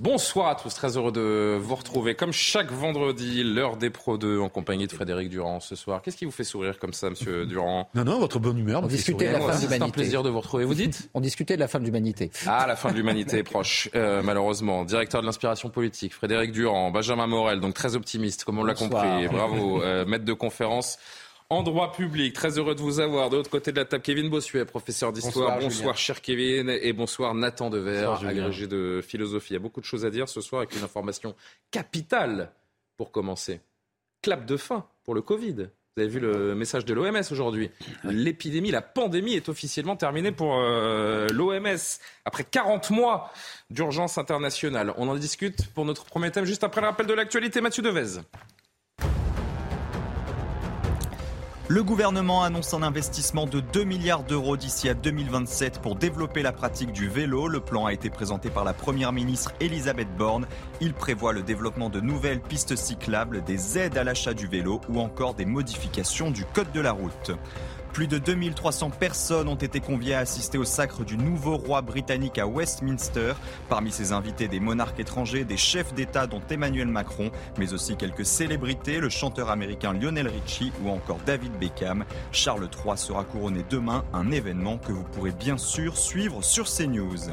Bonsoir à tous, très heureux de vous retrouver comme chaque vendredi, l'heure des Pro 2 en compagnie de Frédéric Durand ce soir. Qu'est-ce qui vous fait sourire comme ça, monsieur Durand? Non, non, votre bonne humeur. On discutait de la fin de C'est un l'humanité. plaisir de vous retrouver. Vous dites? On discutait de la fin de l'humanité. Ah, la fin de l'humanité est proche, euh, malheureusement. Directeur de l'inspiration politique, Frédéric Durand, Benjamin Morel, donc très optimiste, comme on l'a compris. Bravo, euh, maître de conférence en droit public. Très heureux de vous avoir. De l'autre côté de la table, Kevin Bossuet, professeur d'histoire. Bonsoir, Bonsoir, cher Kevin. Et bonsoir, Nathan Dever, Bonsoir, agrégé de philosophie. Il y a beaucoup de choses à dire ce soir avec une information capitale pour commencer. Clap de fin pour le Covid. Vous avez vu le message de l'OMS aujourd'hui. L'épidémie, la pandémie est officiellement terminée pour euh, l'OMS. Après 40 mois d'urgence internationale. On en discute pour notre premier thème juste après le rappel de l'actualité. Mathieu Devez. Le gouvernement annonce un investissement de 2 milliards d'euros d'ici à 2027 pour développer la pratique du vélo. Le plan a été présenté par la première ministre Elisabeth Borne. Il prévoit le développement de nouvelles pistes cyclables, des aides à l'achat du vélo ou encore des modifications du code de la route. Plus de 2300 personnes ont été conviées à assister au sacre du nouveau roi britannique à Westminster. Parmi ses invités, des monarques étrangers, des chefs d'État dont Emmanuel Macron, mais aussi quelques célébrités, le chanteur américain Lionel Richie ou encore David Beckham. Charles III sera couronné demain, un événement que vous pourrez bien sûr suivre sur CNews.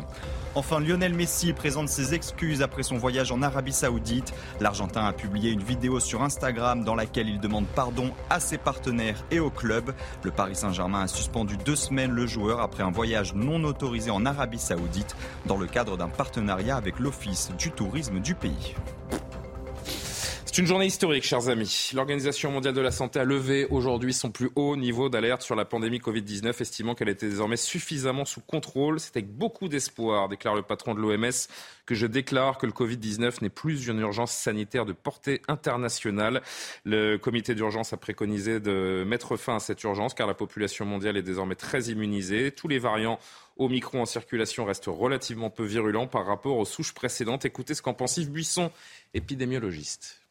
Enfin, Lionel Messi présente ses excuses après son voyage en Arabie Saoudite. L'Argentin a publié une vidéo sur Instagram dans laquelle il demande pardon à ses partenaires et au club. Le Paris Saint-Germain a suspendu deux semaines le joueur après un voyage non autorisé en Arabie Saoudite dans le cadre d'un partenariat avec l'Office du tourisme du pays. C'est une journée historique, chers amis. L'Organisation mondiale de la santé a levé aujourd'hui son plus haut niveau d'alerte sur la pandémie Covid-19, estimant qu'elle était désormais suffisamment sous contrôle. C'est avec beaucoup d'espoir, déclare le patron de l'OMS, que je déclare que le Covid-19 n'est plus une urgence sanitaire de portée internationale. Le comité d'urgence a préconisé de mettre fin à cette urgence car la population mondiale est désormais très immunisée. Tous les variants Omicron en circulation restent relativement peu virulents par rapport aux souches précédentes. Écoutez ce qu'en pense Yves Buisson, épidémiologiste.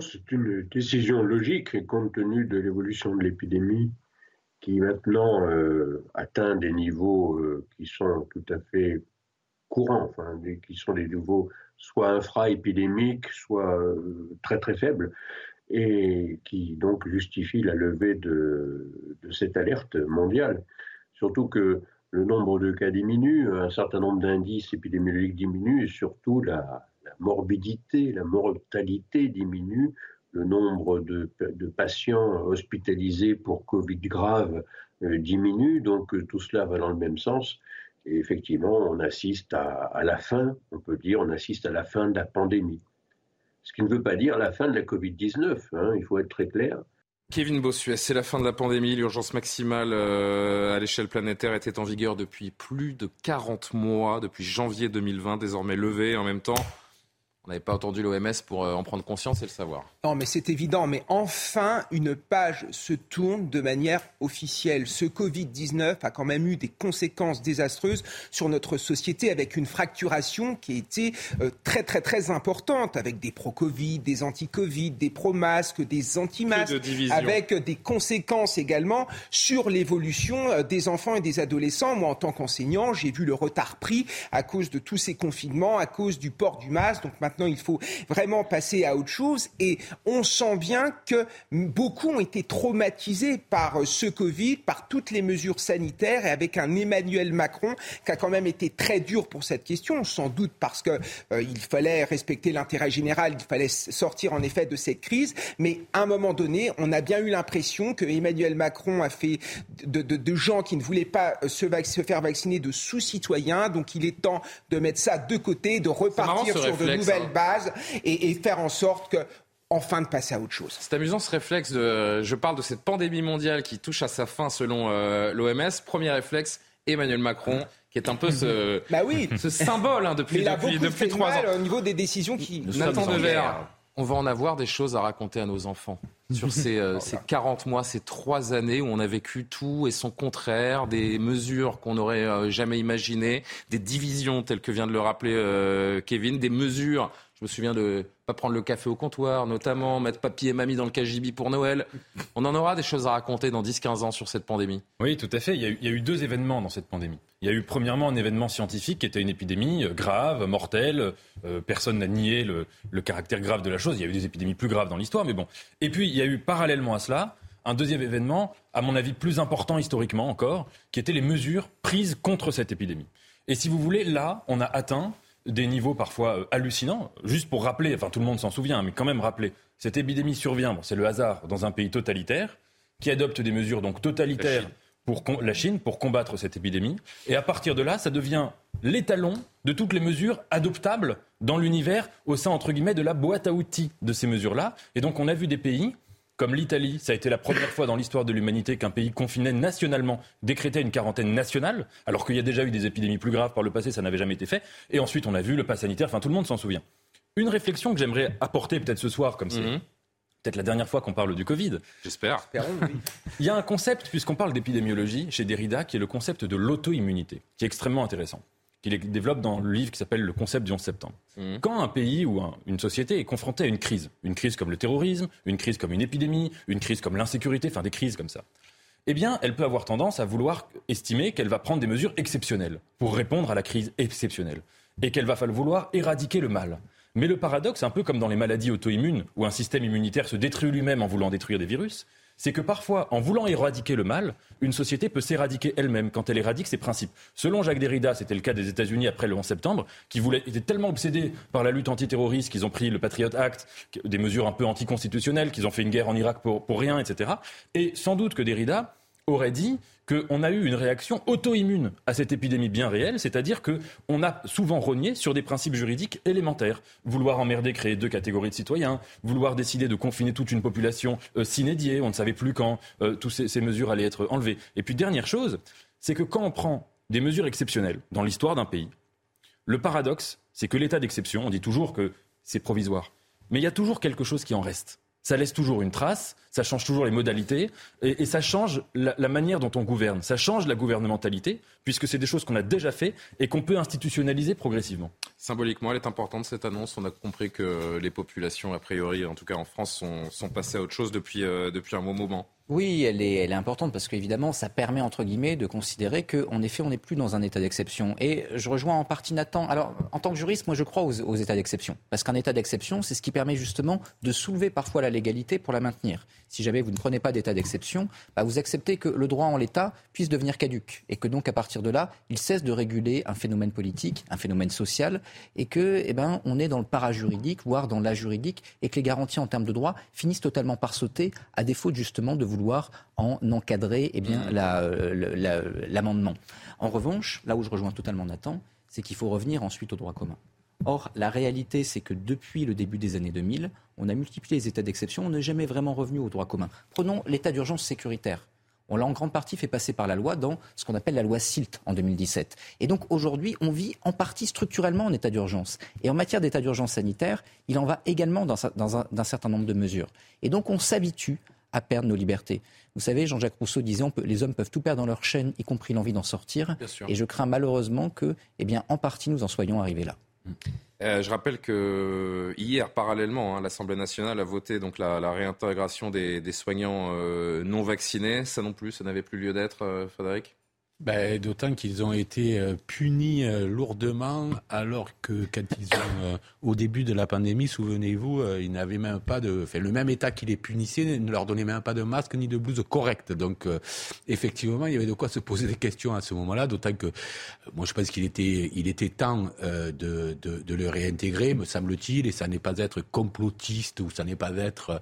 C'est une décision logique compte tenu de l'évolution de l'épidémie qui maintenant euh, atteint des niveaux euh, qui sont tout à fait courants, enfin, qui sont des niveaux soit infra-épidémiques, soit euh, très très faibles, et qui donc justifient la levée de, cette alerte mondiale. Surtout que le nombre de cas diminue, un certain nombre d'indices épidémiologiques diminuent, et surtout la morbidité, la mortalité diminue, le nombre de, patients hospitalisés pour Covid grave euh, diminue, donc euh, tout cela va dans le même sens. Et effectivement, on assiste à, à la fin, on peut dire, on assiste à la fin de la pandémie. Ce qui ne veut pas dire la fin de la Covid-19, hein, il faut être très clair. Kevin Bossuet, c'est la fin de la pandémie. L'urgence maximale euh, à l'échelle planétaire était en vigueur depuis plus de 40 mois, depuis janvier 2020, désormais levée. En même temps, on n'avait pas entendu l'OMS pour euh, en prendre conscience et le savoir. Non, mais c'est évident. Mais enfin, une page se tourne de manière officielle. Ce Covid-19 a quand même eu des conséquences désastreuses sur notre société avec une fracturation qui a été euh, très, très, très importante avec des pro-Covid, des anti-Covid, des pro-masques, des Que anti-masques. de division. Avec des conséquences également sur l'évolution euh, des enfants et des adolescents. Moi, en tant qu'enseignant, j'ai vu le retard pris à cause de tous ces confinements, à cause du port du masque. Donc maintenant, il faut vraiment passer à autre chose. Et on sent bien que beaucoup ont été traumatisés par euh, ce Covid, par toutes les mesures sanitaires et avec un Emmanuel Macron qui a quand même été très dur pour cette question, sans doute parce que euh, il fallait respecter l'intérêt général, il fallait sortir en effet de cette crise. Mais à un moment donné, on a bien eu l'impression que Emmanuel Macron a fait de, de- de gens qui ne voulaient pas euh, se, vac- se faire vacciner de sous-citoyens. Donc il est temps de mettre ça de côté, de repartir marrant, sur de nouvelles bases et, et faire en sorte que enfin de passer à autre chose. C'est amusant ce réflexe de. Je parle de cette pandémie mondiale qui touche à sa fin selon euh, l'OMS. Premier réflexe, Emmanuel Macron qui est un peu ce, bah oui. ce symbole hein, depuis, depuis, depuis trois ans. Au niveau des décisions qui. Nathan Devers, on va en avoir des choses à raconter à nos enfants. Sur ces, euh, ces 40 mois, ces trois années où on a vécu tout et son contraire, des mesures qu'on n'aurait euh, jamais imaginées, des divisions telles que vient de le rappeler euh, Kevin, des mesures je me souviens de pas prendre le café au comptoir, notamment mettre papy et mamie dans le KGB pour Noël. On en aura des choses à raconter dans 10-15 ans sur cette pandémie. Oui, tout à fait. Il y, a eu, deux événements dans cette pandémie. Il y a eu premièrement un événement scientifique qui était une épidémie euh, grave, mortelle. Euh, personne n'a nié le, caractère grave de la chose. Il y a eu des épidémies plus graves dans l'histoire, mais bon. Et puis il y a eu parallèlement à cela un deuxième événement, à mon avis plus important historiquement encore, qui étaient les mesures prises contre cette épidémie. Et si vous voulez, là, on a atteint des niveaux parfois euh, hallucinants. Juste pour rappeler, enfin tout le monde s'en souvient, mais quand même rappeler, cette épidémie survient, bon, c'est le hasard, dans un pays totalitaire, qui adopte des mesures donc totalitaires pour la Chine pour combattre cette épidémie. Et à partir de là, ça devient l'étalon de toutes les mesures adoptables dans l'univers au sein, entre guillemets, de la boîte à outils de ces mesures-là. Et donc on a vu des pays comme l'Italie, ça a été la première fois dans l'histoire de l'humanité qu'un pays confiné nationalement décrétait une quarantaine nationale, alors qu'il y a déjà eu des épidémies plus graves par le passé, ça n'avait jamais été fait. Et ensuite, on a vu le pass sanitaire, enfin tout le monde s'en souvient. Une réflexion que j'aimerais apporter peut-être ce soir, comme c'est mhm. peut-être la dernière fois qu'on parle du Covid. J'espère. Il y a un concept, puisqu'on parle d'épidémiologie, chez Derrida, qui est le concept de l'auto-immunité, qui est extrêmement intéressant qu'il développe dans le livre qui s'appelle Le concept du 11 septembre. Mmh. Quand un pays ou une société est confronté à une crise, une crise comme le terrorisme, une crise comme une épidémie, une crise comme l'insécurité, enfin des crises comme ça, eh bien, elle peut avoir tendance à vouloir estimer qu'elle va prendre des mesures exceptionnelles pour répondre à la crise exceptionnelle et qu'elle va vouloir éradiquer le mal. Mais le paradoxe, un peu comme dans les maladies auto-immunes, où un système immunitaire se détruit lui-même en voulant détruire des virus, c'est que parfois, en voulant éradiquer le mal, une société peut s'éradiquer elle-même quand elle éradique ses principes. Selon Jacques Derrida, c'était le cas des États-Unis après le 11 septembre, qui étaient tellement obsédés par la lutte antiterroriste qu'ils ont pris le Patriot Act, des mesures un peu anticonstitutionnelles, qu'ils ont fait une guerre en Irak pour rien, etc. Et sans doute que Derrida aurait dit qu'on a eu une réaction auto-immune à cette épidémie bien réelle, c'est-à-dire qu'on a souvent rogné sur des principes juridiques élémentaires. Vouloir emmerder, créer deux catégories de citoyens, vouloir décider de confiner toute une population euh, s'inédier, on ne savait plus quand euh, toutes ces, ces mesures allaient être enlevées. Et puis dernière chose, c'est que quand on prend des mesures exceptionnelles dans l'histoire d'un pays, le paradoxe, c'est que l'état d'exception, on dit toujours que c'est provisoire, mais il y a toujours quelque chose qui en reste ça laisse toujours une trace, ça change toujours les modalités et, ça change la, manière dont on gouverne, ça change la gouvernementalité puisque c'est des choses qu'on a déjà fait et qu'on peut institutionnaliser progressivement. Symboliquement, elle est importante cette annonce. On a compris que les populations, a priori, en tout cas en France, sont, sont passées à autre chose depuis, euh, depuis un bon moment. Oui, elle est, elle est importante parce qu'évidemment, ça permet, entre guillemets, de considérer qu'en effet, on n'est plus dans un état d'exception. Et je rejoins en partie Nathan. Alors, en tant que juriste, moi, je crois aux, aux états d'exception. Parce qu'un état d'exception, c'est ce qui permet justement de soulever parfois la légalité pour la maintenir. Si jamais vous ne prenez pas d'état d'exception, bah, vous acceptez que le droit en l'état puisse devenir caduque. Et que donc, à partir de là, il cesse de réguler un phénomène politique, un phénomène social, et que, eh ben, on est dans le parajuridique, voire dans la juridique, et que les garanties en termes de droit finissent totalement par sauter, à défaut justement de vouloir en encadrer eh bien, mmh. l'amendement. en revanche, là où je rejoins totalement Nathan, c'est qu'il faut revenir ensuite au droit commun. Or, la réalité, c'est que depuis le début des années 2000, on a multiplié les états d'exception, on n'est jamais vraiment revenu au droit commun. Prenons l'état d'urgence sécuritaire. On l'a en grande partie fait passer par la loi dans ce qu'on appelle la loi SILT en 2017. Et donc aujourd'hui, on vit en partie structurellement en état d'urgence. Et en matière d'état d'urgence sanitaire, il en va également d'un certain nombre de mesures. Et donc on s'habitue à perdre nos libertés. Vous savez, Jean-Jacques Rousseau disait que les hommes peuvent tout perdre dans leur chaîne, y compris l'envie d'en sortir. Et je crains malheureusement que, eh bien, en partie, nous en soyons arrivés là. Euh, je rappelle que hier, parallèlement, hein, l'Assemblée nationale a voté donc la, réintégration des, soignants euh, non vaccinés. Ça non plus, ça n'avait plus lieu d'être, euh, Frédéric? Ben, D'autant qu'ils ont été euh, punis euh, lourdement, alors que quand ils ont, euh, au début de la pandémie, souvenez-vous, ils n'avaient même pas de. Enfin, le même État qui les punissait ne leur donnait même pas de masque ni de blouse correcte. Donc, effectivement, il y avait de quoi se poser des questions à ce moment-là, d'autant que moi, je pense qu'il était, il était temps de, de, de, le réintégrer, me semble-t-il, et ça n'est pas être complotiste ou ça n'est pas être.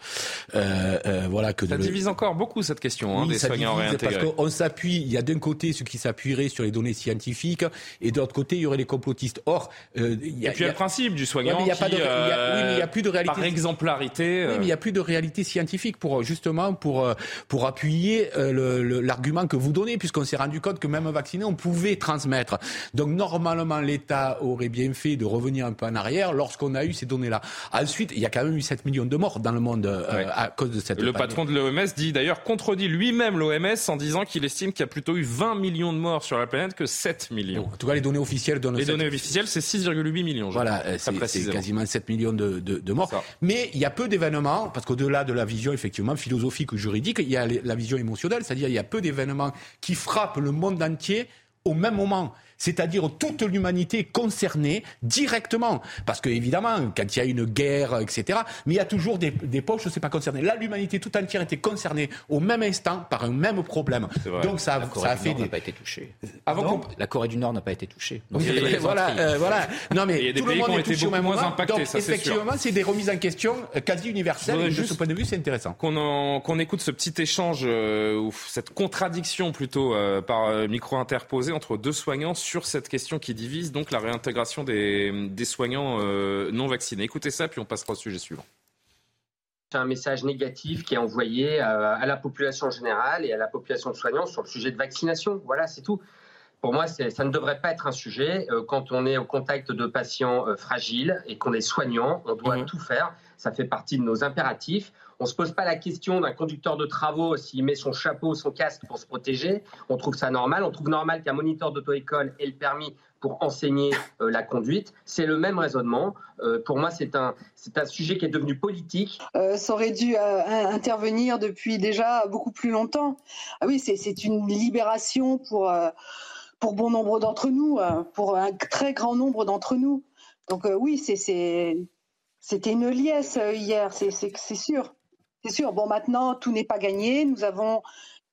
voilà, que ça divise encore beaucoup cette question hein, des soignants réintégrés. Parce qu'on s'appuie, il y a d'un côté qui s'appuieraient sur les données scientifiques, et d'autre côté, il y aurait les complotistes. Or, euh, il y a, et puis il y a le principe du soignant. il y a pas de, oui, mais il y a plus de réalité. Par exemplarité. Oui, mais il n'y a plus de réalité scientifique pour justement pour pour appuyer l'argument que vous donnez, puisqu'on s'est rendu compte que même vacciné, on pouvait transmettre. Donc normalement, l'État aurait bien fait de revenir un peu en arrière lorsqu'on a eu ces données-là. Ensuite, il y a quand même eu 7 millions de morts dans le monde à cause de cette. Le patron de l'OMS dit d'ailleurs contredit lui-même l'OMS en disant qu'il estime qu'il y a plutôt eu 20 millions de morts sur la planète que 7 millions. en tout cas, les données officielles donnent. Les données officielles, c'est 6,8 millions. Voilà, c'est quasiment 7 millions de, de, de morts. Mais il y a peu d'événements, parce qu'au-delà de la vision effectivement philosophique ou juridique, il y a la vision émotionnelle, c'est-à-dire il y a peu d'événements qui frappent le monde entier au même moment c'est-à-dire toute l'humanité concernée directement. Parce que évidemment, quand il y a une guerre, etc., mais il y a toujours des, des poches où c'est pas concerné. Là, l'humanité tout entière était concernée au même instant par un même problème. Donc ça, ça a fait des... n'a pas été touchée. Avant la Corée du Nord n'a pas été touchée. voilà, euh, voilà. Non mais il y a des tout le monde qui est touché au même moment. Impactés, Donc ça, effectivement, c'est des remises en question euh, quasi universelles. De ce point de vue, c'est intéressant. Qu'on écoute ce petit échange euh, ou cette contradiction plutôt euh, par micro interposé entre deux soignants sur cette question qui divise donc la réintégration des, soignants euh, non vaccinés. Écoutez ça, puis on passera au sujet suivant. C'est un message négatif qui est envoyé euh, à la population générale et à la population de soignants sur le sujet de vaccination. Voilà, c'est tout. Pour moi, ça ne devrait pas être un sujet. Euh, quand on est au contact de patients fragiles et qu'on est soignant, on doit mmh. tout faire. Ça fait partie de nos impératifs. On ne se pose pas la question d'un conducteur de travaux s'il met son chapeau, son casque pour se protéger. On trouve ça normal. On trouve normal qu'un moniteur d'auto-école ait le permis pour enseigner euh, la conduite. C'est le même raisonnement. Euh, pour moi, c'est un, c'est un sujet qui est devenu politique. Euh, ça aurait dû intervenir depuis déjà beaucoup plus longtemps. Ah oui, c'est, c'est une libération pour, pour bon nombre d'entre nous, pour un très grand nombre d'entre nous. Donc oui, c'est, c'est, c'était une liesse hier, c'est, sûr. C'est sûr. Bon, maintenant, tout n'est pas gagné. Nous avons,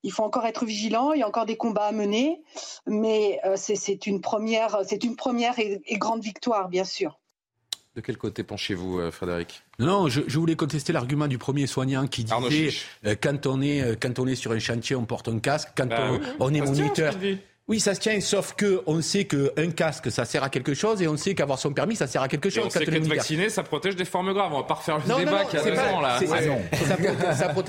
il faut encore être vigilant. Il y a encore des combats à mener, mais euh, c'est une première, c'est une première et, grande victoire, bien sûr. De quel côté penchez-vous, euh, Frédéric? Non, je, voulais contester l'argument du premier soignant qui disait euh, quand on est quand on est sur un chantier, on porte un casque. Quand bah on, est moniteur. Oui, ça se tient, sauf que on sait qu'un casque, ça sert à quelque chose, et on sait qu'avoir son permis, ça sert à quelque chose. Et on sait qu'être vacciné, ça protège des formes graves. On va pas refaire le débat qui a raison, là.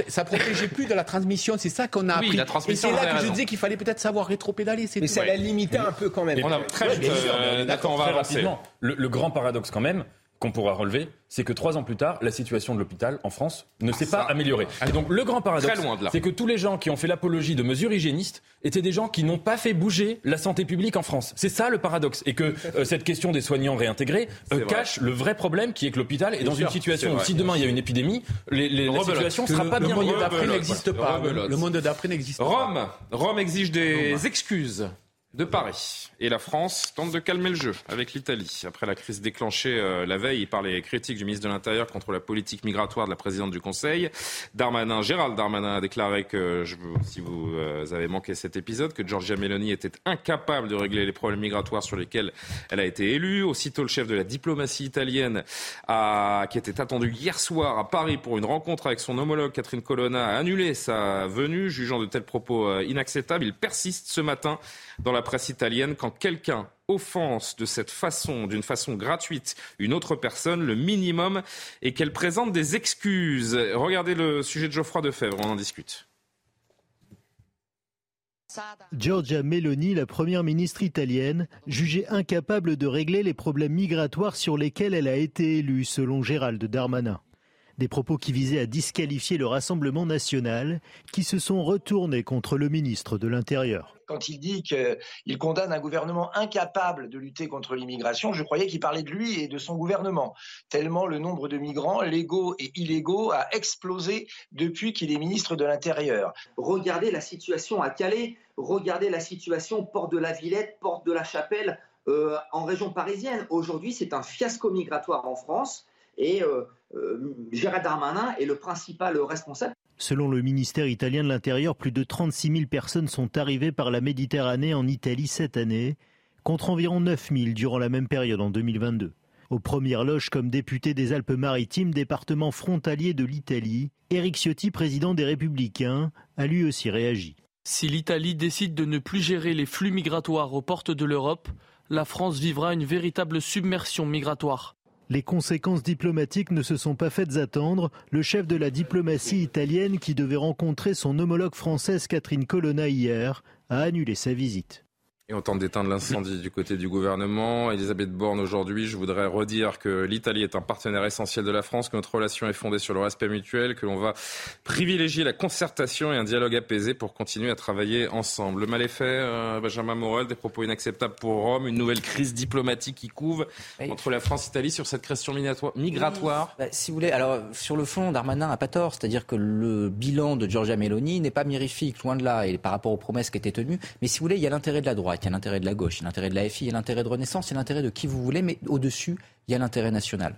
Ça, protégeait plus de la transmission, c'est ça qu'on a appris. La transmission, et c'est là que je disais qu'il fallait peut-être savoir rétro-pédaler. Mais ça l'a limité un peu quand même. On a très vite, euh, on va avancer. Le grand paradoxe quand même, qu'on pourra relever, c'est que trois ans plus tard, la situation de l'hôpital en France ne s'est pas améliorée. Et donc le grand paradoxe, c'est que tous les gens qui ont fait l'apologie de mesures hygiénistes étaient des gens qui n'ont pas fait bouger la santé publique en France. C'est ça le paradoxe. Et que euh, cette question des soignants réintégrés euh, cache le vrai problème qui est que l'hôpital est, dans une situation où si demain il y a une épidémie, les, la situation ne sera pas bien. Le monde d'après n'existe pas. Le monde d'après n'existe pas. Rome, Rome exige des excuses de Paris. Et la France tente de calmer le jeu avec l'Italie. Après la crise déclenchée euh, la veille par les critiques du ministre de l'Intérieur contre la politique migratoire de la présidente du Conseil, Darmanin, Gérald Darmanin a déclaré que, si vous euh, avez manqué cet épisode, que Giorgia Meloni était incapable de régler les problèmes migratoires sur lesquels elle a été élue. Aussitôt, le chef de la diplomatie italienne, a, qui était attendu hier soir à Paris pour une rencontre avec son homologue Catherine Colonna, a annulé sa venue, jugeant de tels propos euh, inacceptables. Il persiste ce matin dans la presse italienne quand quelqu'un offense de cette façon, d'une façon gratuite, une autre personne, le minimum est qu'elle présente des excuses. Regardez le sujet de Geoffroy Defebvre, on en discute. Giorgia Meloni, la première ministre italienne, jugée incapable de régler les problèmes migratoires sur lesquels elle a été élue, selon Gérald Darmanin. Des propos qui visaient à disqualifier le Rassemblement national, qui se sont retournés contre le ministre de l'Intérieur. Quand il dit qu'il condamne un gouvernement incapable de lutter contre l'immigration, je croyais qu'il parlait de lui et de son gouvernement, tellement le nombre de migrants, légaux et illégaux, a explosé depuis qu'il est ministre de l'Intérieur. Regardez la situation à Calais, regardez la situation Porte de la Villette, Porte de la Chapelle, euh, en région parisienne. Aujourd'hui, c'est un fiasco migratoire en France. Et euh, euh, Gérard Darmanin est le principal responsable. Selon le ministère italien de l'Intérieur, plus de 36 000 personnes sont arrivées par la Méditerranée en Italie cette année, contre environ 9 000 durant la même période en 2022. Aux premières loges comme député des Alpes-Maritimes, département frontalier de l'Italie, Éric Ciotti, président des Républicains, a lui aussi réagi. Si l'Italie décide de ne plus gérer les flux migratoires aux portes de l'Europe, la France vivra une véritable submersion migratoire. Les conséquences diplomatiques ne se sont pas faites attendre. Le chef de la diplomatie italienne, qui devait rencontrer son homologue française Catherine Colonna hier, a annulé sa visite. Et on tente d'éteindre l'incendie du côté du gouvernement. Elisabeth Borne, aujourd'hui, je voudrais redire que l'Italie est un partenaire essentiel de la France, que notre relation est fondée sur le respect mutuel, que l'on va privilégier la concertation et un dialogue apaisé pour continuer à travailler ensemble. Le mal est fait, euh, Benjamin Morel, des propos inacceptables pour Rome, une nouvelle crise diplomatique qui couve entre la France et l'Italie sur cette question migratoire. Bah, si vous voulez, alors sur le fond, Darmanin n'a pas tort, c'est-à-dire que le bilan de Giorgia Meloni n'est pas mirifique, loin de là, et par rapport aux promesses qui étaient tenues. Mais si vous voulez, il y a l'intérêt de la droite il y a l'intérêt de la gauche, il y a l'intérêt de la FI, il y a l'intérêt de Renaissance, il y a l'intérêt de qui vous voulez, mais au-dessus, il y a l'intérêt national.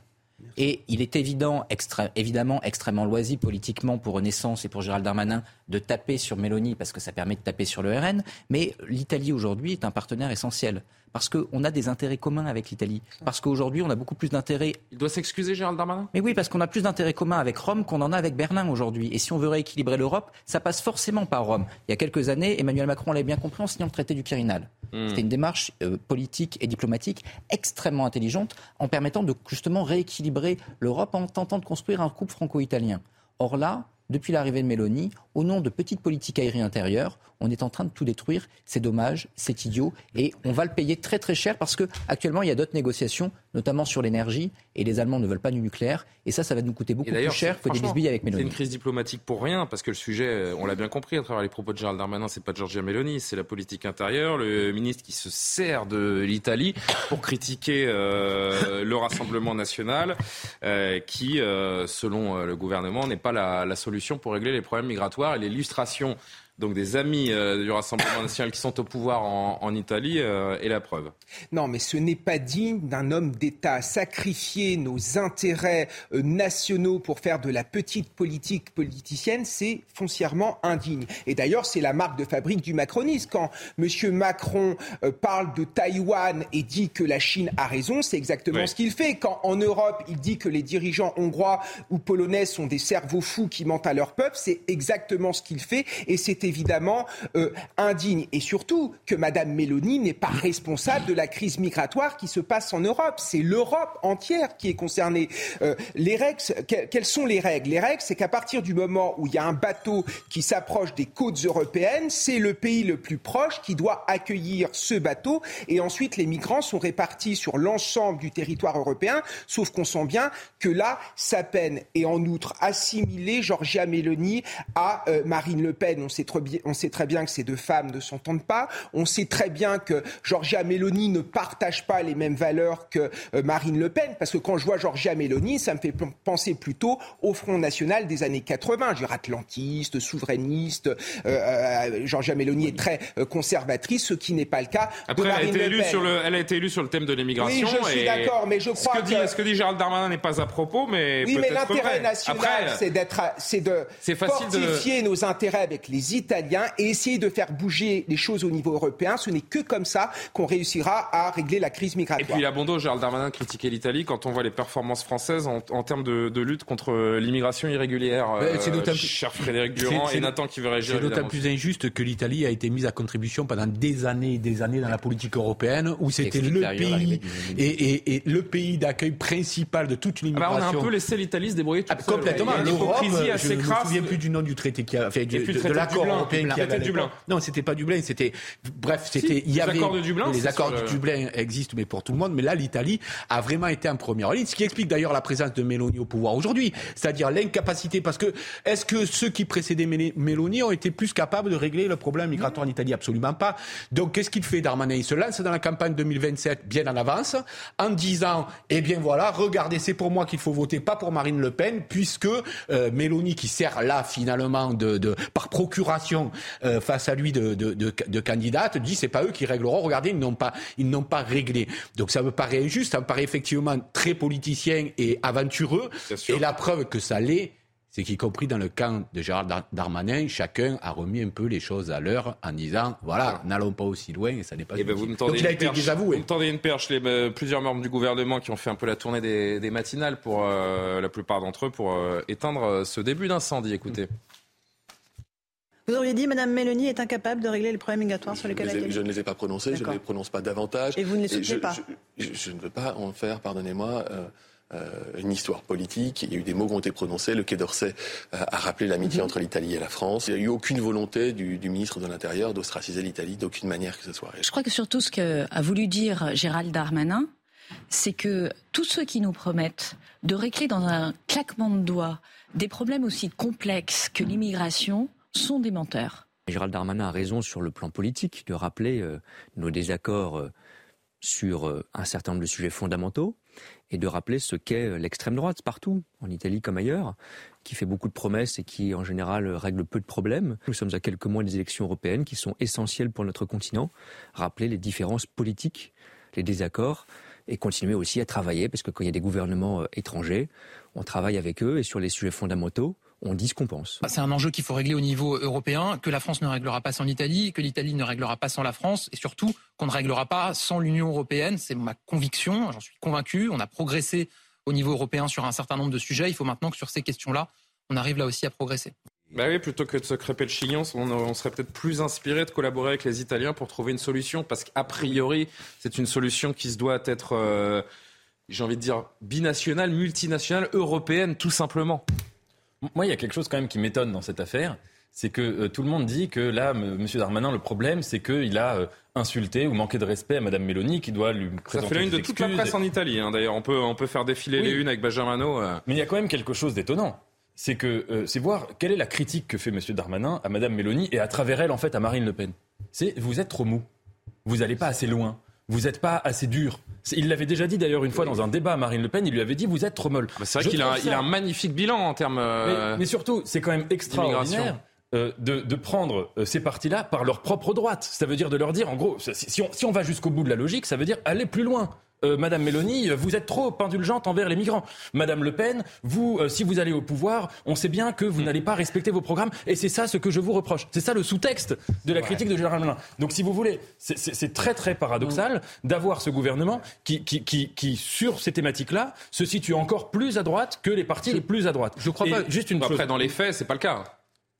Et il est évident, évidemment extrêmement loisible politiquement pour Renaissance et pour Gérald Darmanin de taper sur Mélanie parce que ça permet de taper sur le RN. Mais l'Italie aujourd'hui est un partenaire essentiel parce qu'on a des intérêts communs avec l'Italie. Parce qu'aujourd'hui, on a beaucoup plus d'intérêts. Il doit s'excuser, Gérald Darmanin? Mais oui, parce qu'on a plus d'intérêts communs avec Rome qu'on en a avec Berlin aujourd'hui. Et si on veut rééquilibrer l'Europe, ça passe forcément par Rome. Il y a quelques années, Emmanuel Macron l'avait bien compris en signant le traité du Quirinal. Hmm. C'était une démarche euh, politique et diplomatique extrêmement intelligente en permettant de justement rééquilibrer l'Europe en tentant de construire un couple franco-italien. Or là, depuis l'arrivée de Mélanie, au nom de petites politiques aériennes intérieures, on est en train de tout détruire. C'est dommage, c'est idiot, et on va le payer très très cher parce que actuellement il y a d'autres négociations, notamment sur l'énergie, et les Allemands ne veulent pas du nucléaire, et ça, ça va nous coûter beaucoup plus cher que des bisbilles avec Mélanie. C'est une crise diplomatique pour rien, parce que le sujet, euh, on l'a bien compris à travers les propos de Gérald Darmanin, c'est pas Giorgia Meloni, c'est la politique intérieure, le ministre qui se sert de l'Italie pour critiquer euh, le Rassemblement national, euh, qui, selon le gouvernement, n'est pas la, la solution pour régler les problèmes migratoires et l'illustration donc des amis euh, du Rassemblement national qui sont au pouvoir en, Italie euh, est la preuve. Non, mais ce n'est pas digne d'un homme d'État. Sacrifier nos intérêts euh, nationaux pour faire de la petite politique politicienne, c'est foncièrement indigne. Et d'ailleurs, c'est la marque de fabrique du macronisme. Quand M. Macron parle de Taïwan et dit que la Chine a raison, c'est exactement ce qu'il fait. Quand en Europe, il dit que les dirigeants hongrois ou polonais sont des cerveaux fous qui mentent à leur peuple, c'est exactement ce qu'il fait. Et c'est évidemment euh, indigne. Et surtout que Mme Mélanie n'est pas responsable de la crise migratoire qui se passe en Europe. C'est l'Europe entière qui est concernée. Euh, les règles, quelles sont les règles? Les règles, c'est qu'à partir du moment où il y a un bateau qui s'approche des côtes européennes, c'est le pays le plus proche qui doit accueillir ce bateau. Et ensuite, les migrants sont répartis sur l'ensemble du territoire européen. Sauf qu'on sent bien que là, sa peine est en outre assimilée, Georgia Meloni, à euh, Marine Le Pen. On trop on sait très bien que ces deux femmes ne s'entendent pas. On sait très bien que Georgia Meloni ne partage pas les mêmes valeurs que euh, Marine Le Pen. Parce que quand je vois Georgia Meloni, ça me fait penser plutôt au Front National des années 80. Je dirais atlantiste, souverainiste. Euh, euh, Georgia Meloni est très conservatrice, ce qui n'est pas le cas Après, de Marine elle a été Le Pen. Sur le, elle a été élue sur le thème de l'immigration. Oui, je suis d'accord, mais je crois ce que, dit, ce que dit Gérald Darmanin n'est pas à propos, mais oui, mais l'intérêt national, c'est d'être, c'est de fortifier nos intérêts avec les Italiens et essayer de faire bouger les choses au niveau européen. Ce n'est que comme ça qu'on réussira à régler la crise migratoire. Et puis il a bon dos, Gérald Darmanin critiquer l'Italie quand on voit les performances françaises en, termes de, lutte contre l'immigration irrégulière. c'est euh, cher Frédéric Durand et Nathan qui veut réagir. C'est d'autant plus injuste que l'Italie a été mise à contribution pendant des années et des années dans la politique européenne où c'était le pays et, le pays d'accueil principal de toute l'immigration. Ah bah on a un peu laissé l'Italie se débrouiller tout ah, Complètement. L'Europe, je ne me souviens plus du nom du traité qui a fait de, l'accord européen qui avait Dublin. Non, c'était pas Dublin, c'était bref, c'était il y avait les accords de Dublin. Les accords de Dublin existent, mais pour tout le monde. Mais là, l'Italie a vraiment été en première ligne, ce qui explique d'ailleurs la présence de Mélanie au pouvoir aujourd'hui, c'est-à-dire l'incapacité, parce que est-ce que ceux qui précédaient Mélanie ont été plus capables de régler le problème migratoire en Italie? Absolument pas. Donc, qu'est-ce qu'il fait Darmanin? Il se lance dans la campagne 2027 bien en avance, en disant, eh bien voilà, regardez, c'est pour moi qu'il faut voter, pas pour Marine Le Pen, puisque euh, Mélanie, qui sert là finalement de, de par procuration euh, face à lui de, de, de, de candidate dit c'est pas eux qui régleront. Regardez, ils n'ont pas, ils n'ont pas réglé. Donc ça me paraît injuste, ça me paraît effectivement très politicien et aventureux. Et la preuve que ça l'est, c'est qu'y compris dans le camp de Gérald Darmanin, chacun a remis un peu les choses à l'heure en disant voilà, n'allons pas aussi loin et ça n'est pas. Et eh ben vous me Donc a été désavoué. Vous me tendez une perche, les, euh, plusieurs membres du gouvernement qui ont fait un peu la tournée des, des matinales pour euh, la plupart d'entre eux pour éteindre ce début d'incendie. Écoutez. Vous auriez dit Madame Mélanie est incapable de régler les problèmes migratoires sur lesquels elle Je ne les ai pas prononcés, je ne les prononce pas davantage. Et vous ne les soutenez pas je, ne veux pas en faire, pardonnez-moi, euh, une histoire politique. Il y a eu des mots qui ont été prononcés. Le Quai d'Orsay euh, a rappelé l'amitié mhm. entre l'Italie et la France. Il n'y a eu aucune volonté du, du ministre de l'Intérieur d'ostraciser l'Italie d'aucune manière que ce soit. Je crois que surtout ce qu'a voulu dire Gérald Darmanin, c'est que tous ceux qui nous promettent de régler dans un claquement de doigts des problèmes aussi complexes que l'immigration sont des menteurs. Gérald Darmanin a raison sur le plan politique de rappeler euh, nos désaccords sur un certain nombre de sujets fondamentaux et de rappeler ce qu'est euh, l'extrême droite partout, en Italie comme ailleurs, qui fait beaucoup de promesses et qui en général règle peu de problèmes. Nous sommes à quelques mois des élections européennes qui sont essentielles pour notre continent. Rappeler les différences politiques, les désaccords et continuer aussi à travailler parce que quand il y a des gouvernements euh, étrangers, on travaille avec eux et sur les sujets fondamentaux, on dit ce qu'on pense. C'est un enjeu qu'il faut régler au niveau européen, que la France ne réglera pas sans l'Italie, que l'Italie ne réglera pas sans la France, et surtout qu'on ne réglera pas sans l'Union européenne. C'est ma conviction, j'en suis convaincu. On a progressé au niveau européen sur un certain nombre de sujets. Il faut maintenant que sur ces questions-là, on arrive là aussi à progresser. Bah oui, plutôt que de se crêper le chignon, on, serait peut-être plus inspiré de collaborer avec les Italiens pour trouver une solution, parce qu'a priori, c'est une solution qui se doit être, euh, j'ai envie de dire, binationale, multinationale, européenne, tout simplement. Moi, il y a quelque chose quand même qui m'étonne dans cette affaire. C'est que euh, tout le monde dit que là, M. Darmanin, le problème, c'est qu'il a euh, insulté ou manqué de respect à Mme Mélanie, qui doit lui présenter Ça fait la une de toute la presse en Italie, hein, d'ailleurs. On peut, on peut faire défiler les unes avec Benjamin euh. Mais il y a quand même quelque chose d'étonnant. C'est que c'est voir quelle est la critique que fait M. Darmanin à Mme Mélanie et à travers elle, en fait, à Marine Le Pen. C'est vous êtes trop mou. Vous n'allez pas assez loin vous n'êtes pas assez dur. Il l'avait déjà dit d'ailleurs une fois dans un débat à Marine Le Pen, il lui avait dit vous êtes trop molle. C'est vrai qu'il a, il a, un magnifique bilan en termes. Euh, mais, surtout, c'est quand même extraordinaire. Euh, de, de, prendre euh, ces partis-là par leur propre droite. Ça veut dire de leur dire, en gros, si on, si on va jusqu'au bout de la logique, ça veut dire aller plus loin. Euh, Madame Mélanie, vous êtes trop indulgente envers les migrants. Madame Le Pen, vous, euh, si vous allez au pouvoir, on sait bien que vous n'allez pas respecter vos programmes, et c'est ça ce que je vous reproche. C'est ça le sous-texte de la critique de Gérald Darmanin. Donc, si vous voulez, c'est très très paradoxal d'avoir ce gouvernement qui, qui, qui, qui sur ces thématiques-là, se situe encore plus à droite que les partis les plus à droite. Je crois pas. Juste une Après, dans les faits, c'est pas le cas.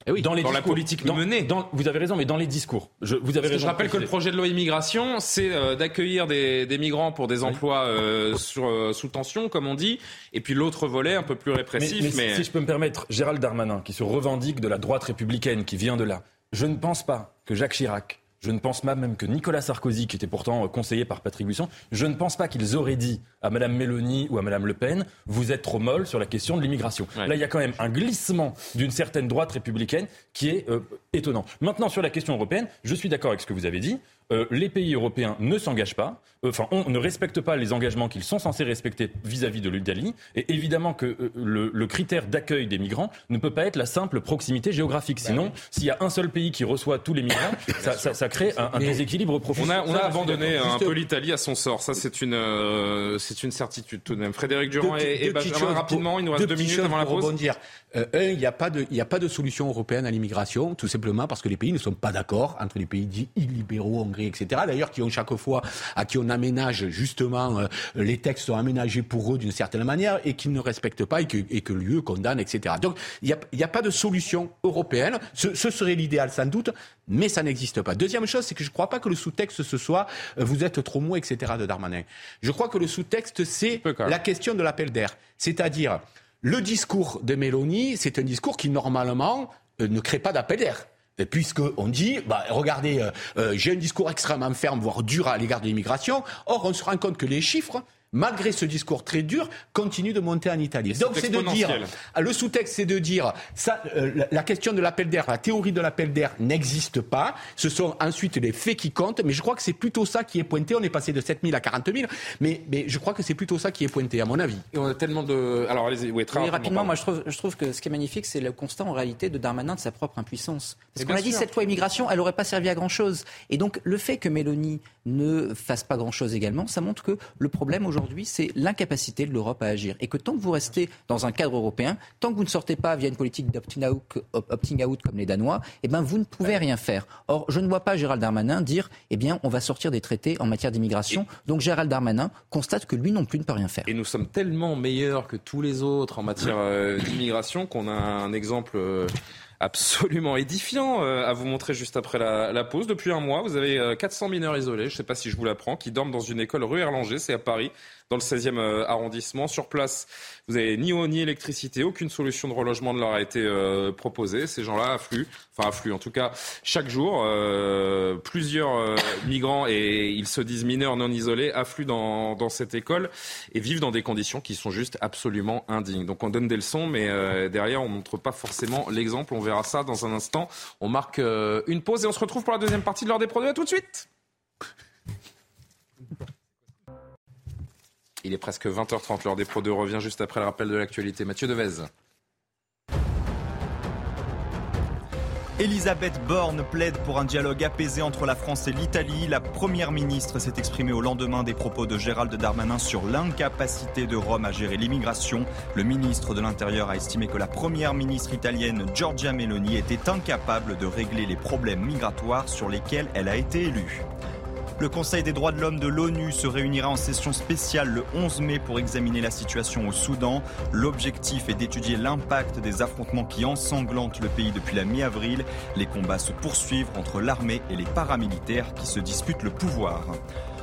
Eh oui, dans, les la politique menée. vous avez raison, mais dans les discours. Je, vous avez raison je rappelle que le projet de loi immigration, c'est euh, d'accueillir des, des, migrants pour des emplois euh, sur, euh, sous tension, comme on dit, et puis l'autre volet un peu plus répressif. Mais, si je peux me permettre, Gérald Darmanin, qui se revendique de la droite républicaine, qui vient de là, je ne pense pas que Jacques Chirac, je ne pense pas même que Nicolas Sarkozy, qui était pourtant conseillé par Patrick Buisson, je ne pense pas qu'ils auraient dit à Mme Mélanie ou à Mme Le Pen, vous êtes trop molle sur la question de l'immigration. Là, il y a quand même un glissement d'une certaine droite républicaine qui est euh, étonnant. Maintenant, sur la question européenne, je suis d'accord avec ce que vous avez dit. Euh, les pays européens ne s'engagent pas, euh, enfin, on ne respecte pas les engagements qu'ils sont censés respecter vis-à-vis de l'Italie. Et évidemment que euh, le, critère d'accueil des migrants ne peut pas être la simple proximité géographique. Bah Sinon, s'il y a un seul pays qui reçoit tous les migrants, ça, crée un, déséquilibre profond. On a, on a abandonné un peu l'Italie à son sort. Ça, c'est une, c'est une certitude tout de même. Frédéric Durand et, Benjamin, rapidement, il nous reste deux, minutes avant la pause. Rebondir. un, il n'y a, pas de, a pas de solution européenne à l'immigration, tout simplement parce que les pays ne sont pas d'accord entre les pays dits illibéraux, etc. D'ailleurs, qui ont chaque fois, à qui on aménage justement, euh, les textes sont aménagés pour eux d'une certaine manière et qu'ils ne respectent pas et que, et que l'UE condamne, etc. Donc, il n'y a, a, pas de solution européenne. Ce, serait l'idéal sans doute, mais ça n'existe pas. Deuxième chose, c'est que je ne crois pas que le sous-texte ce soit euh, vous êtes trop mou, etc. de Darmanin. Je crois que le sous-texte, c'est la question de l'appel d'air. C'est-à-dire, le discours de Mélanie, c'est un discours qui normalement euh, ne crée pas d'appel d'air puisqu'on dit, bah, regardez, euh, euh, j'ai un discours extrêmement ferme, voire dur à l'égard de l'immigration. Or, on se rend compte que les chiffres malgré ce discours très dur, continue de monter en Italie. Donc c'est de dire, ah, le sous-texte c'est de dire, ça, euh, la, question de l'appel d'air, la théorie de l'appel d'air n'existe pas. Ce sont ensuite les faits qui comptent, mais je crois que c'est plutôt ça qui est pointé. On est passé de 7 000 à 40 000, mais, mais je crois que c'est plutôt ça qui est pointé, à mon avis. Et on a tellement de... Alors allez-y, oui, très rapidement, moi je trouve, je trouve que ce qui est magnifique, c'est le constat en réalité de Darmanin de sa propre impuissance. Parce qu'on a dit, cette loi immigration, elle n'aurait pas servi à grand-chose. Et donc le fait que Mélanie ne fasse pas grand-chose également, ça montre que le problème aujourd'hui, c'est l'incapacité capacité de l'Europe à agir. Et que tant que vous restez dans un cadre européen, tant que vous ne sortez pas via une politique d'opting out, comme les Danois, eh ben vous ne pouvez rien faire. Or, je ne vois pas Gérald Darmanin dire eh bien, on va sortir des traités en matière d'immigration. Donc Gérald Darmanin constate que lui non plus ne peut rien faire. Et nous sommes tellement meilleurs que tous les autres en matière euh, d'immigration qu'on a un exemple. Euh, absolument édifiant à vous montrer juste après la, pause. Depuis un mois, vous avez 400 mineurs isolés, je ne sais pas si je vous l'apprends, qui dorment dans une école rue Erlanger, c'est à Paris, dans le 16e euh, arrondissement. Sur place, vous n'avez ni eau ni électricité, aucune solution de relogement ne leur a été euh, proposée. Ces gens-là affluent, enfin affluent en tout cas chaque jour. Euh, plusieurs migrants, et ils se disent mineurs non isolés, affluent dans, dans, cette école et vivent dans des conditions qui sont juste absolument indignes. Donc on donne des leçons, mais derrière on ne montre pas forcément l'exemple. On verra ça dans un instant. On marque une pause et on se retrouve pour la deuxième partie de l'heure des produits. À tout de suite. Il est presque 20h30. L'heure des Pro 2 revient juste après le rappel de l'actualité. Mathieu Devez. Elisabeth Borne plaide pour un dialogue apaisé entre la France et l'Italie. La première ministre s'est exprimée au lendemain des propos de Gérald Darmanin sur l'incapacité de Rome à gérer l'immigration. Le ministre de l'Intérieur a estimé que la première ministre italienne Giorgia Meloni était incapable de régler les problèmes migratoires sur lesquels elle a été élue. Le Conseil des droits de l'homme de l'ONU se réunira en session spéciale le 11 mai pour examiner la situation au Soudan. L'objectif est d'étudier l'impact des affrontements qui ensanglantent le pays depuis la mi-avril. Les combats se poursuivent entre l'armée et les paramilitaires qui se disputent le pouvoir.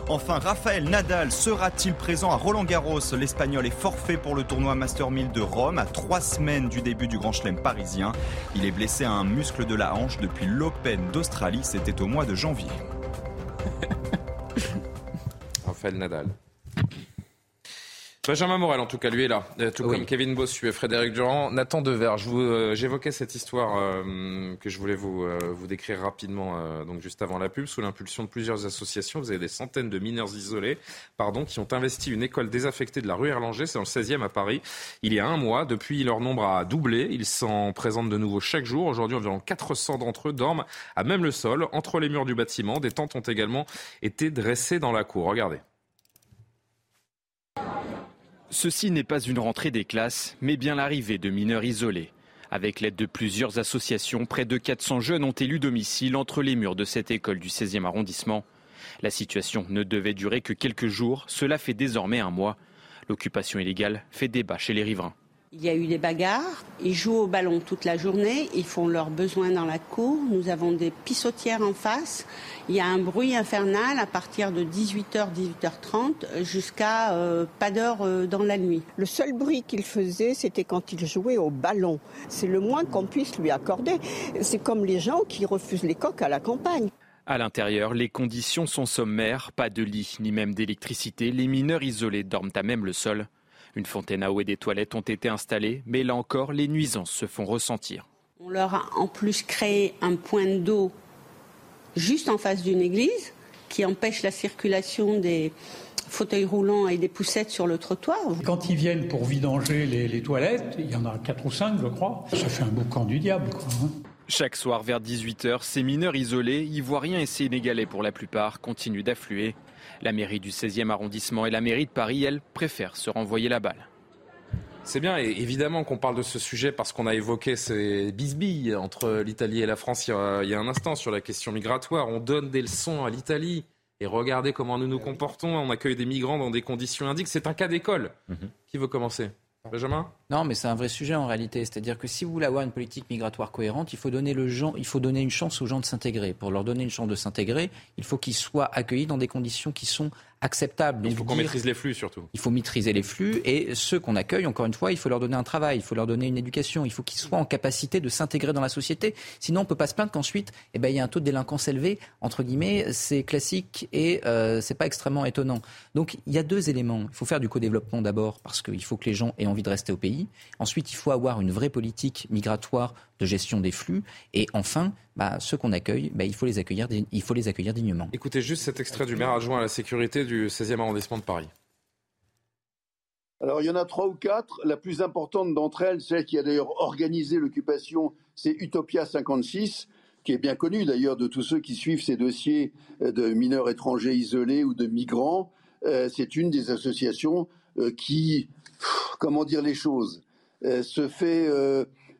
Enfin, Raphaël Nadal sera-t-il présent à Roland Garros L'Espagnol est forfait pour le tournoi Master 1000 de Rome à trois semaines du début du Grand Chelem parisien. Il est blessé à un muscle de la hanche depuis l'Open d'Australie, c'était au mois de janvier. Raphaël Nadal. Benjamin Morel, en tout cas, lui est là. Euh, tout comme Kevin Bossuet, Frédéric Durand, Nathan Dever. Euh, j'évoquais cette histoire euh, que je voulais vous, vous décrire rapidement, donc juste avant la pub. Sous l'impulsion de plusieurs associations, vous avez des centaines de mineurs isolés pardon, qui ont investi une école désaffectée de la rue Erlanger, c'est dans le 16e à Paris, il y a un mois. Depuis, leur nombre a doublé. Ils s'en présentent de nouveau chaque jour. Aujourd'hui, environ 400 d'entre eux dorment à même le sol, entre les murs du bâtiment. Des tentes ont également été dressées dans la cour. Regardez. Ceci n'est pas une rentrée des classes, mais bien l'arrivée de mineurs isolés. Avec l'aide de plusieurs associations, près de 400 jeunes ont élu domicile entre les murs de cette école du 16e arrondissement. La situation ne devait durer que quelques jours, cela fait désormais un mois. L'occupation illégale fait débat chez les riverains. Il y a eu des bagarres, ils jouent au ballon toute la journée, ils font leurs besoins dans la cour, nous avons des pissotières en face, il y a un bruit infernal à partir de 18h, 18h30 jusqu'à euh, pas d'heure euh, dans la nuit. Le seul bruit qu'il faisait, c'était quand il jouait au ballon. C'est le moins qu'on puisse lui accorder. C'est comme les gens qui refusent les coques à la campagne. À l'intérieur, les conditions sont sommaires, pas de lit ni même d'électricité, les mineurs isolés dorment à même le sol. Une fontaine à eau et des toilettes ont été installées, mais là encore, les nuisances se font ressentir. On leur a en plus créé un point d'eau juste en face d'une église qui empêche la circulation des fauteuils roulants et des poussettes sur le trottoir. Quand ils viennent pour vidanger les, toilettes, il y en a quatre ou cinq, je crois, ça fait un boucan du diable. Hein. Chaque soir vers 18h, ces mineurs isolés, ivoiriens et sénégalais pour la plupart, continuent d'affluer. La mairie du 16e arrondissement et la mairie de Paris, elles, préfèrent se renvoyer la balle. C'est bien, et évidemment qu'on parle de ce sujet parce qu'on a évoqué ces bisbilles entre l'Italie et la France il y, a, un instant sur la question migratoire. On donne des leçons à l'Italie. Et regardez comment nous nous comportons. On accueille des migrants dans des conditions indignes. C'est un cas d'école. Mhm. Qui veut commencer? Benjamin? Non, mais c'est un vrai sujet en réalité. C'est-à-dire que si vous voulez avoir une politique migratoire cohérente, il faut donner, le gens, il faut donner une chance aux gens de s'intégrer. Pour leur donner une chance de s'intégrer, il faut qu'ils soient accueillis dans des conditions qui sont acceptable. il faut qu'on maîtrise les flux surtout. Il faut maîtriser les flux et ceux qu'on accueille, encore une fois, il faut leur donner un travail, il faut leur donner une éducation, il faut qu'ils soient en capacité de s'intégrer dans la société. Sinon, on peut pas se plaindre qu'ensuite, eh ben, il y a un taux de délinquance élevé. Entre guillemets, c'est classique et euh, c'est pas extrêmement étonnant. Donc, il y a deux éléments. Il faut faire du co-développement d'abord parce qu'il faut que les gens aient envie de rester au pays. Ensuite, il faut avoir une vraie politique migratoire de gestion des flux. Et enfin, bah, ceux qu'on accueille, bah, il, faut les accueillir, il faut les accueillir dignement. Écoutez juste cet extrait du maire adjoint à la sécurité du 16e arrondissement de Paris. Alors, il y en a trois ou quatre. La plus importante d'entre elles, celle qui a d'ailleurs organisé l'occupation, c'est Utopia 56, qui est bien connue d'ailleurs de tous ceux qui suivent ces dossiers de mineurs étrangers isolés ou de migrants. Euh, c'est une des associations euh, qui, comment dire les choses, euh, se fait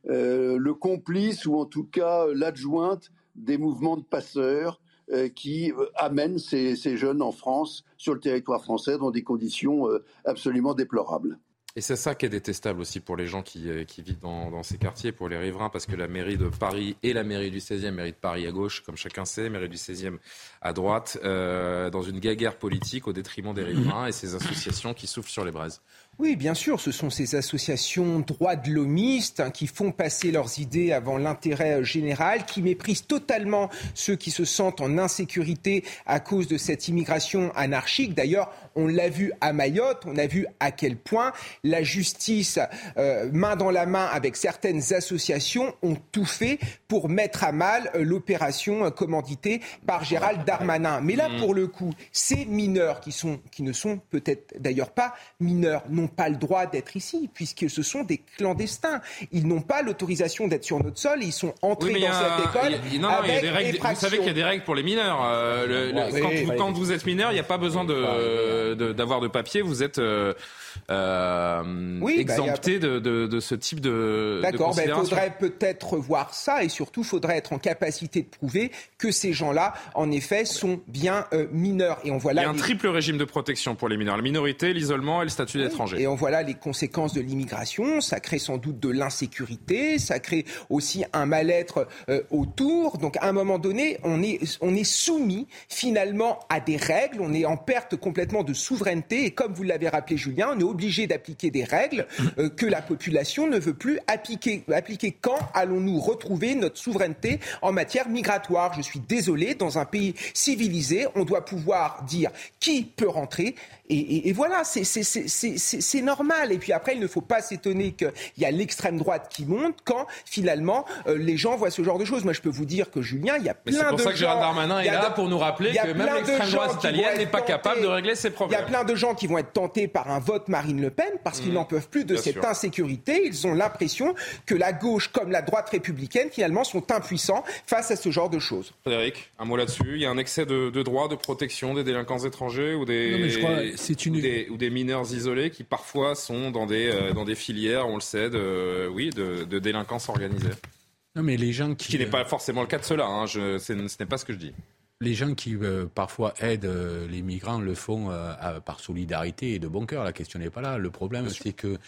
euh, le complice ou en tout cas l'adjointe des mouvements de passeurs euh, qui euh, amènent ces, jeunes en France, sur le territoire français, dans des conditions absolument déplorables. Et c'est ça qui est détestable aussi pour les gens qui, euh, qui vivent dans, dans, ces quartiers, pour les riverains, parce que la mairie de Paris et la mairie du 16e, mairie de Paris à gauche, comme chacun sait, mairie du 16e à droite, euh, dans une guerre politique au détriment des riverains et ces associations qui soufflent sur les braises. Oui, bien sûr, ce sont ces associations droits de l'homiste hein, qui font passer leurs idées avant l'intérêt général, qui méprisent totalement ceux qui se sentent en insécurité à cause de cette immigration anarchique. D'ailleurs, on l'a vu à Mayotte, on a vu à quel point la justice, euh, main dans la main avec certaines associations, ont tout fait pour mettre à mal euh, l'opération euh, commanditée par Gérald Darmanin. Mais là, mmh. pour le coup, ces mineurs qui, sont, qui ne sont peut-être d'ailleurs pas mineurs, n'ont pas le droit d'être ici, puisque ce sont des clandestins. Ils n'ont pas l'autorisation d'être sur notre sol, ils sont entrés dans cette école. non, non, il y a des règles, vous savez qu'il y a des règles pour les mineurs. quand, vous, êtes mineur, il n'y a pas besoin de, d'avoir de, papier, vous êtes euh, euh, oui, exempté bah, de, de, de, ce type de. D'accord, il faudrait peut-être voir ça et surtout, faudrait être en capacité de prouver que ces gens-là, en effet, sont bien euh, mineurs. Et on voit là. Il y a un triple régime de protection pour les mineurs la minorité, l'isolement et le statut d'étranger. Et on voit là les conséquences de l'immigration. Ça crée sans doute de l'insécurité, ça crée aussi un mal-être euh, autour. Donc, à un moment donné, on est, on est soumis finalement à des règles, on est en perte complètement de souveraineté. Et comme vous l'avez rappelé, Julien, on est obligé d'appliquer des règles euh, que la population ne veut plus appliquer. Appliquer quand allons-nous retrouver notre souveraineté en matière migratoire? Je suis désolé, dans un pays civilisé, on doit pouvoir dire qui peut rentrer et, voilà, c'est normal. Et puis après, il ne faut pas s'étonner qu'il y a l'extrême droite qui monte quand finalement euh, les gens voient ce genre de choses. Moi, je peux vous dire que Julien, il y a plein de gens. C'est pour ça que Gérald Darmanin est là pour nous rappeler que même l'extrême droite italienne n'est pas capable de régler ses problèmes. Il y a plein de gens qui vont être tentés par un vote Marine Le Pen parce qu'ils mmh. n'en peuvent plus de cette insécurité. Ils ont l'impression que la gauche comme la droite républicaine finalement sont impuissants face à ce genre de choses. Frédéric, un mot là-dessus. Il y a un excès de, de droits, de protection des délinquants étrangers ou des. Non, mais je crois c'est une... ou, des, mineurs isolés qui parfois sont dans des, euh, dans des filières, on le sait, de, oui, de, de délinquance organisée. Non, mais les gens qui. Qui n'est pas forcément le cas de cela, hein, je, ce n'est pas ce que je dis. Les gens qui euh, parfois aident euh, les migrants le font par solidarité et de bon cœur. La question n'est pas là. Le problème, c'est que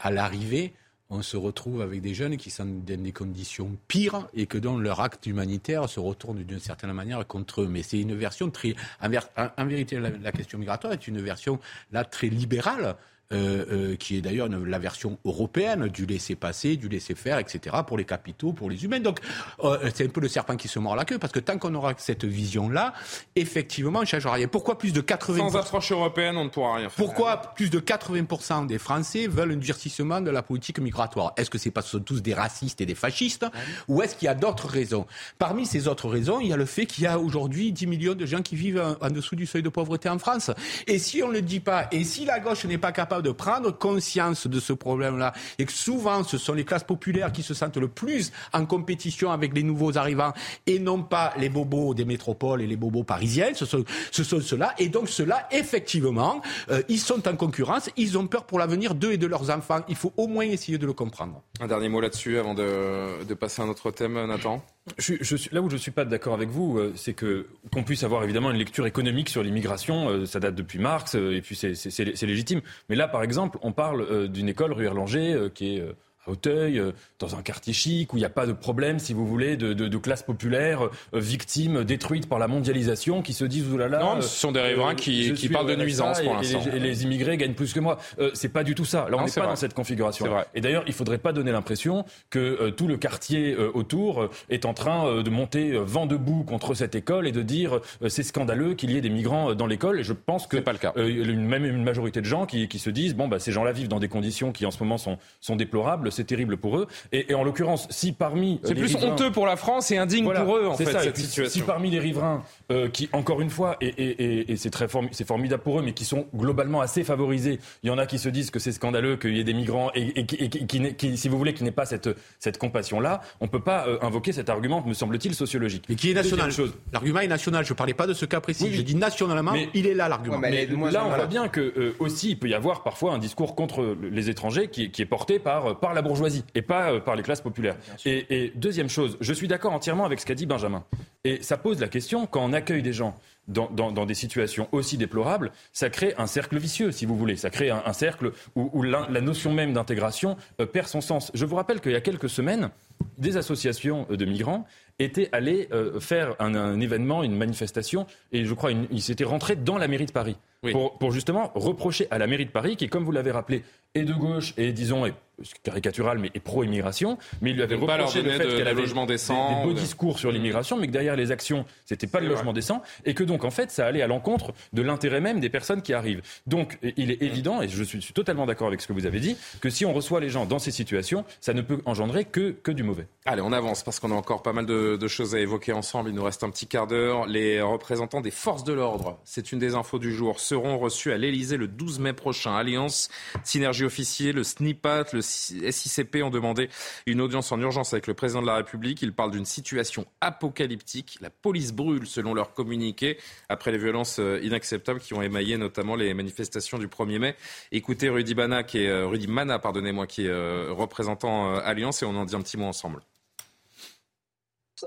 à l'arrivée, on se retrouve avec des jeunes qui sont dans des conditions pires et que dont leur acte humanitaire se retourne d'une certaine manière contre eux. Mais c'est une version très... En, vérité, la, question migratoire est une version là très libérale euh, euh, qui est d'ailleurs la version européenne du laisser-passer, du laisser-faire, etc., pour les capitaux, pour les humains. Donc, euh, c'est un peu le serpent qui se mord la queue, parce que tant qu'on aura cette vision-là, effectivement, on ne changera rien. Pourquoi plus de 80%... Sans approche européenne, on ne pourra rien faire. Pourquoi plus de 80% des Français veulent un durcissement de la politique migratoire? Est-ce que c'est parce que ce sont tous des racistes et des fascistes, ou est-ce qu'il y a d'autres raisons? Parmi ces autres raisons, il y a le fait qu'il y a aujourd'hui 10 millions de gens qui vivent en, en dessous du seuil de pauvreté en France. Et si on ne le dit pas, et si la gauche n'est pas capable de prendre conscience de ce problème-là et que souvent ce sont les classes populaires qui se sentent le plus en compétition avec les nouveaux arrivants et non pas les bobos des métropoles et les bobos parisiens, ce sont, ce sont ceux-là. Et donc ceux-là, effectivement, euh, ils sont en concurrence, ils ont peur pour l'avenir d'eux et de leurs enfants. Il faut au moins essayer de le comprendre. Un dernier mot là-dessus avant de, de passer à un autre thème, Nathan? Je, là où je ne suis pas d'accord avec vous, euh, c'est que qu'on puisse avoir évidemment une lecture économique sur l'immigration, euh, ça date depuis Marx, euh, et puis c'est légitime. Mais là, par exemple, on parle d'une école rue Erlanger qui est Auteuil, euh, dans un quartier chic où il n'y a pas de problème, si vous voulez, de, de, de classe populaire, euh, victimes détruites par la mondialisation, qui se disent oulala. Non, ce sont des riverains qui, qui parlent de nuisance pour l'instant. Et, les immigrés gagnent plus que moi. Euh, c'est pas du tout ça. Là, on n'est pas dans cette configuration. Vrai. Et d'ailleurs, il faudrait pas donner l'impression que tout le quartier autour est en train de monter vent debout contre cette école et de dire c'est scandaleux qu'il y ait des migrants dans l'école. Et je pense que pas le cas. même une majorité de gens qui, qui se disent bon bah ces gens-là vivent dans des conditions qui en ce moment sont, sont déplorables c'est terrible pour eux. Et, en l'occurrence, si parmi c'est plus honteux pour la France et indigne pour eux en fait cette situation. Si parmi les riverains euh, qui, encore une fois, et, c'est très c'est formidable pour eux, mais qui sont globalement assez favorisés, il y en a qui se disent que c'est scandaleux qu'il y ait des migrants et, qui, si vous voulez, qui n'aient pas cette cette compassion là, on peut pas euh, invoquer cet argument, me semble-t-il, sociologique. Mais qui est national. L'argument est national. Je parlais pas de ce cas précis. Je dis nationalement, mais, il est là l'argument. mais là, on voit bien que euh, aussi il peut y avoir parfois un discours contre les étrangers qui, qui est porté par par la la bourgeoisie et pas euh, par les classes populaires. Et, et, deuxième chose, je suis d'accord entièrement avec ce qu'a dit Benjamin. Et ça pose la question, quand on accueille des gens dans, dans, dans, des situations aussi déplorables, ça crée un cercle vicieux, si vous voulez. Ça crée un, un cercle où, où la, la, notion même d'intégration euh, perd son sens. Je vous rappelle qu'il y a quelques semaines, des associations de migrants étaient allés euh, faire un, un, événement, une manifestation, et je crois ils s'étaient rentrés dans la mairie de Paris. Oui. Pour, pour, justement reprocher à la mairie de Paris, qui, comme vous l'avez rappelé, est de gauche et, disons, est caricatural, mais est pro-immigration, mais il lui avait Donc reproché le fait qu'elle avait logement décent, des, des, beaux discours sur l'immigration, mais que derrière les actions, c'était pas le vrai. logement décent, et que donc, en fait, ça allait à l'encontre de l'intérêt même des personnes qui arrivent. Donc, il est évident, et je suis, totalement d'accord avec ce que vous avez dit, que si on reçoit les gens dans ces situations, ça ne peut engendrer que, que du mauvais. Allez, on avance, parce qu'on a encore pas mal de, de choses à évoquer ensemble. Il nous reste un petit quart d'heure. Les représentants des forces de l'ordre, c'est une des infos du jour, seront reçus à l'Elysée le 12 mai prochain. Alliance, Synergie Officier, le SNIPAT, le SICP ont demandé une audience en urgence avec le président de la République. Ils parlent d'une situation apocalyptique. La police brûle, selon leur communiqué, après les violences euh, inacceptables qui ont émaillé notamment les manifestations du 1er mai. Écoutez Rudy, Bana, qui est, euh, Rudy Mana, pardonnez-moi, qui est euh, représentant Alliance, et on en dit un petit mot ensemble.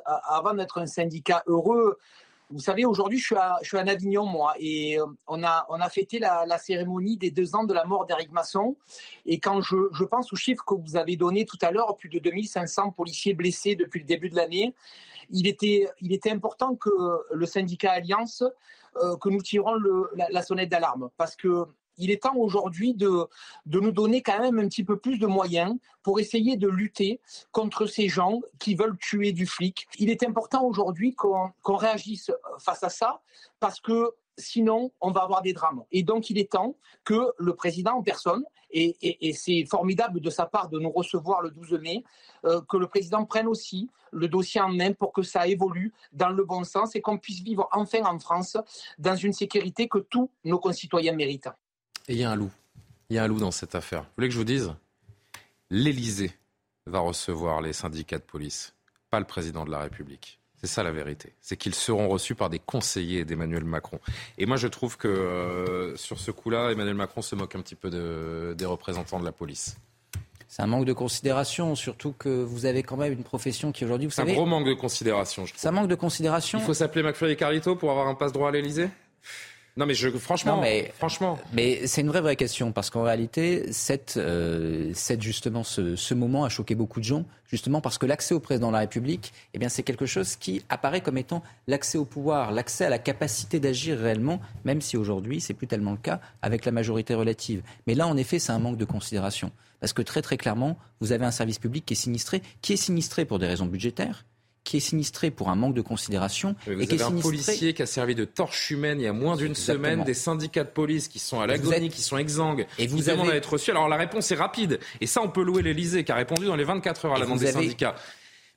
Avant d'être un syndicat heureux, vous savez, aujourd'hui, je, je, suis à Avignon, moi, et euh, on a, on a fêté la, cérémonie des deux ans de la mort d'Éric Masson. Et quand je, je, pense aux chiffres que vous avez donnés tout à l'heure, plus de 2500 policiers blessés depuis le début de l'année, il était, il était important que le syndicat Alliance, euh, que nous tirons le, la, la, sonnette d'alarme. Parce que il est temps aujourd'hui de, nous donner quand même un petit peu plus de moyens pour essayer de lutter contre ces gens qui veulent tuer du flic. Il est important aujourd'hui qu'on qu réagisse face à ça parce que sinon on va avoir des drames. Et donc il est temps que le président en personne, et c'est formidable de sa part de nous recevoir le 12 mai, euh, que le président prenne aussi le dossier en main pour que ça évolue dans le bon sens et qu'on puisse vivre enfin en France dans une sécurité que tous nos concitoyens méritent. Et il y a un loup. Il y a un loup dans cette affaire. Vous voulez que je vous dise? L'Élysée va recevoir les syndicats de police, pas le président de la République. C'est ça la vérité. C'est qu'ils seront reçus par des conseillers d'Emmanuel Macron. Et moi, je trouve que euh, sur ce coup-là, Emmanuel Macron se moque un petit peu de, des représentants de la police. C'est un manque de considération, surtout que vous avez quand même une profession qui aujourd'hui, vous savez... C'est un gros manque de considération, je trouve. Un manque de considération. Il faut s'appeler McFly et Carlito pour avoir un passe-droit à l'Élysée? Non mais je, franchement, non, mais, franchement. Mais c'est une vraie vraie question parce qu'en réalité, cette, euh, cette justement ce, ce, moment a choqué beaucoup de gens, justement parce que l'accès au président de la République, eh bien c'est quelque chose qui apparaît comme étant l'accès au pouvoir, l'accès à la capacité d'agir réellement, même si aujourd'hui c'est plus tellement le cas avec la majorité relative. Mais là, en effet, c'est un manque de considération parce que très très clairement, vous avez un service public qui est sinistré, qui est sinistré pour des raisons budgétaires qui est sinistré pour un manque de considération. vous et qui est un sinistré... policier qui a servi de torche humaine il y a moins d'une semaine, des syndicats de police qui sont à l'agonie, êtes... qui sont exsangues, et vous qui avez... demandent à être reçus. Alors la réponse est rapide, et ça on peut louer l'Elysée qui a répondu dans les 24 heures à la demande des avez... syndicats.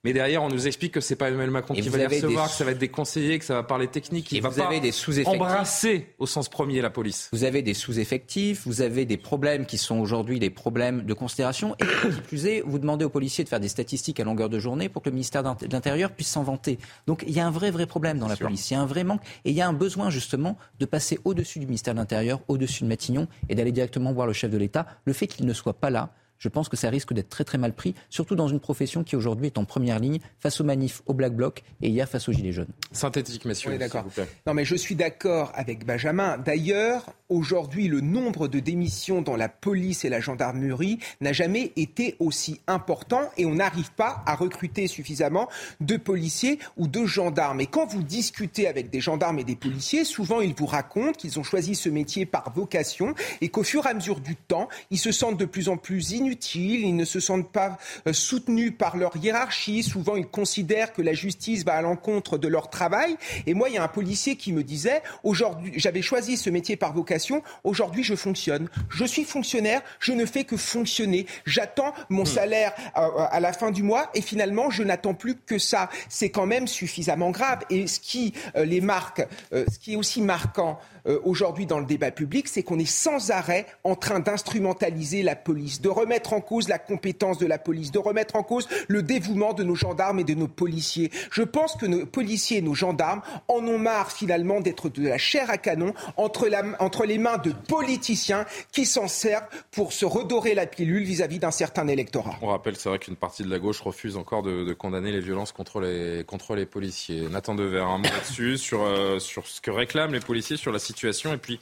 Mais derrière, on nous explique que c'est pas Emmanuel Macron et qui va les recevoir, des... que ça va être des conseillers, que ça va parler technique, et va vous pas avez des embrasser au sens premier la police. Vous avez des sous-effectifs, vous avez des problèmes qui sont aujourd'hui des problèmes de considération. Et qui plus est, vous demandez aux policiers de faire des statistiques à longueur de journée pour que le ministère de l'Intérieur puisse s'en vanter. Donc il y a un vrai, vrai problème dans la sûr. police. Il y a un vrai manque. Et il y a un besoin justement de passer au-dessus du ministère de l'Intérieur, au-dessus de Matignon et d'aller directement voir le chef de l'État. Le fait qu'il ne soit pas là, je pense que ça risque d'être très très mal pris, surtout dans une profession qui aujourd'hui est en première ligne face aux manifs, aux Black Blocs et hier face aux Gilets jaunes. Synthétique, messieurs. Oui, d'accord. Non, mais je suis d'accord avec Benjamin. D'ailleurs, aujourd'hui, le nombre de démissions dans la police et la gendarmerie n'a jamais été aussi important et on n'arrive pas à recruter suffisamment de policiers ou de gendarmes. Et quand vous discutez avec des gendarmes et des policiers, souvent ils vous racontent qu'ils ont choisi ce métier par vocation et qu'au fur et à mesure du temps, ils se sentent de plus en plus inutiles inutiles, ils ne se sentent pas euh, soutenus par leur hiérarchie, souvent ils considèrent que la justice va à l'encontre de leur travail. Et moi, il y a un policier qui me disait, aujourd'hui, j'avais choisi ce métier par vocation, aujourd'hui je fonctionne. Je suis fonctionnaire, je ne fais que fonctionner. J'attends mon mmh. salaire à, à, la fin du mois et finalement je n'attends plus que ça. C'est quand même suffisamment grave. Et ce qui euh, les marque, euh, ce qui est aussi marquant, euh, aujourd'hui dans le débat public, c'est qu'on est sans arrêt en train d'instrumentaliser la police, de remettre en cause la compétence de la police, de remettre en cause le dévouement de nos gendarmes et de nos policiers. Je pense que nos policiers et nos gendarmes en ont marre finalement d'être de la chair à canon entre, la, entre les mains de politiciens qui s'en servent pour se redorer la pilule vis-à-vis d'un certain électorat. On rappelle, c'est vrai qu'une partie de la gauche refuse encore de, de condamner les violences contre les, contre les policiers. Nathan Dever, un mot là-dessus, sur, euh, sur ce que réclament les policiers, sur la situation, et puis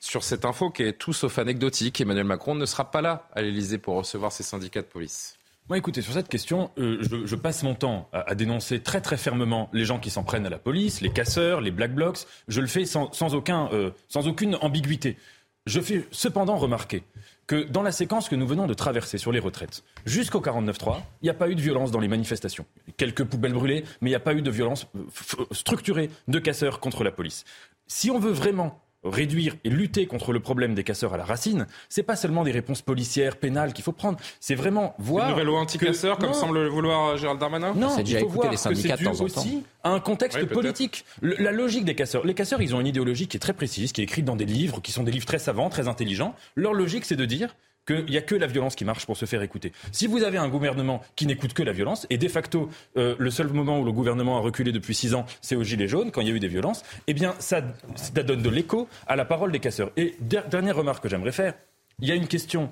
sur cette info qui est tout sauf anecdotique. Emmanuel Macron ne sera pas là à l'Elysée pour recevoir ses syndicats de police. Moi, écoutez, sur cette question, euh, je, passe mon temps à, dénoncer très très fermement les gens qui s'en prennent à la police, les casseurs, les black blocs. Je le fais sans, sans, aucun, euh, sans aucune ambiguïté. Je fais cependant remarquer que dans la séquence que nous venons de traverser sur les retraites, jusqu'au 49-3, il n'y a pas eu de violence dans les manifestations. Quelques poubelles brûlées, mais il n'y a pas eu de violence euh, structurée de casseurs contre la police. Si on veut vraiment réduire et lutter contre le problème des casseurs à la racine, c'est pas seulement des réponses policières, pénales qu'il faut prendre, c'est vraiment voir... Une nouvelle loi anti-casseurs, comme semble le vouloir Gérald Darmanin Non, il faut voir les syndicats que c'est dû aussi à un contexte oui, politique. Le, la logique des casseurs, les casseurs, ils ont une idéologie qui est très précise, qui est écrite dans des livres, qui sont des livres très savants, très intelligents. Leur logique, c'est de dire qu'il n'y a que la violence qui marche pour se faire écouter. Si vous avez un gouvernement qui n'écoute que la violence, et de facto, euh, le seul moment où le gouvernement a reculé depuis six ans, c'est au Gilet jaune, quand il y a eu des violences, eh bien, ça, ça donne de l'écho à la parole des casseurs. Et dernière remarque que j'aimerais faire, il y a une question.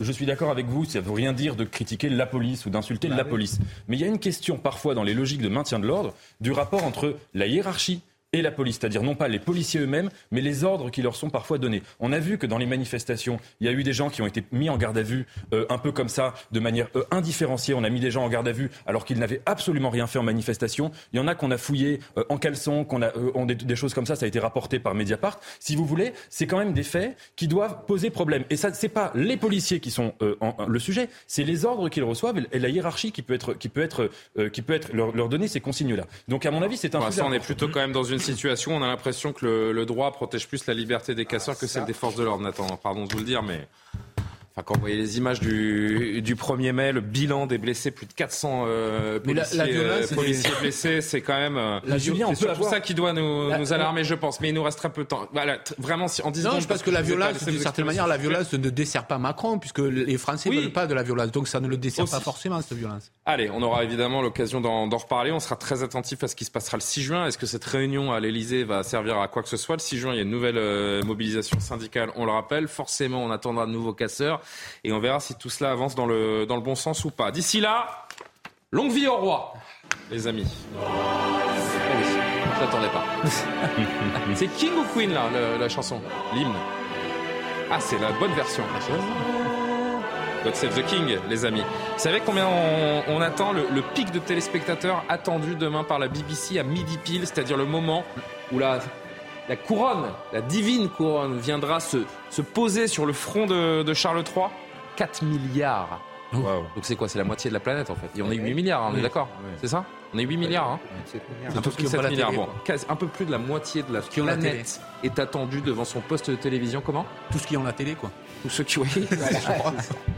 Je suis d'accord avec vous, ça ne veut rien dire de critiquer la police ou d'insulter bah la oui. police. Mais il y a une question parfois dans les logiques de maintien de l'ordre du rapport entre la hiérarchie et la police, c'est-à-dire non pas les policiers eux-mêmes, mais les ordres qui leur sont parfois donnés. On a vu que dans les manifestations, il y a eu des gens qui ont été mis en garde à vue, euh, un peu comme ça, de manière euh, indifférenciée. On a mis des gens en garde à vue alors qu'ils n'avaient absolument rien fait en manifestation. Il y en a qu'on a fouillé euh, en caleçon, qu'on a ont des, des, choses comme ça. Ça a été rapporté par Mediapart. Si vous voulez, c'est quand même des faits qui doivent poser problème. Et ça, c'est pas les policiers qui sont en, en, le sujet, c'est les ordres qu'ils reçoivent et la hiérarchie qui peut être, qui peut être, qui peut être leur, leur donner ces consignes-là. Donc, à mon avis, c'est un. Pour on est plutôt quand même dans une situation. On a l'impression que le, le, droit protège plus la liberté des casseurs que celle des forces de l'ordre, Nathan. Pardon de vous le dire, mais Enfin, quand vous voyez les images du, du 1er mai, le bilan des blessés, plus de 400 euh, policiers, la, la violence, euh, policiers blessés, c'est quand même euh, la Julien, c'est surtout avoir... ça qui doit nous, la, nous alarmer, je pense. Mais il nous reste très peu de temps. Voilà, vraiment, si, en 10 non, secondes... je pense que la violence, d'une certaine manière, la violence ne dessert pas Macron, puisque les Français ne oui. veulent pas de la violence. Donc ça ne le dessert Aussi. pas forcément, cette violence. Allez, on aura évidemment l'occasion d'en reparler. On sera très attentif à ce qui se passera le 6 juin. Est-ce que cette réunion à l'Elysée va servir à quoi que ce soit? Le 6 juin, il y a une nouvelle euh, mobilisation syndicale, on le rappelle. Forcément, on attendra de nouveaux casseurs. Et on verra si tout cela avance dans le, dans le bon sens ou pas. D'ici là, longue vie au roi, les amis. Oui, je l'attendais pas. c'est King ou Queen, là, le, la chanson? L'hymne. Ah, c'est la bonne version. God Save the King, les amis. Vous savez combien on, on attend le, le, pic de téléspectateurs attendu demain par la BBC à midi pile, c'est-à-dire le moment où la, la couronne, la divine couronne, viendra se, se poser sur le front de, de Charles III 4 milliards. Wow. Donc c'est quoi? C'est la moitié de la planète en fait. Et on est 8 milliards, hein, on est d'accord? C'est ça? On est 8 milliards. Hein C'est un peu plus de 7 milliards. Bon, un peu plus de la moitié de la planète la est attendu devant son poste de télévision. Comment? Tout ce qui ont la télé, quoi. Tous ceux qui, oui.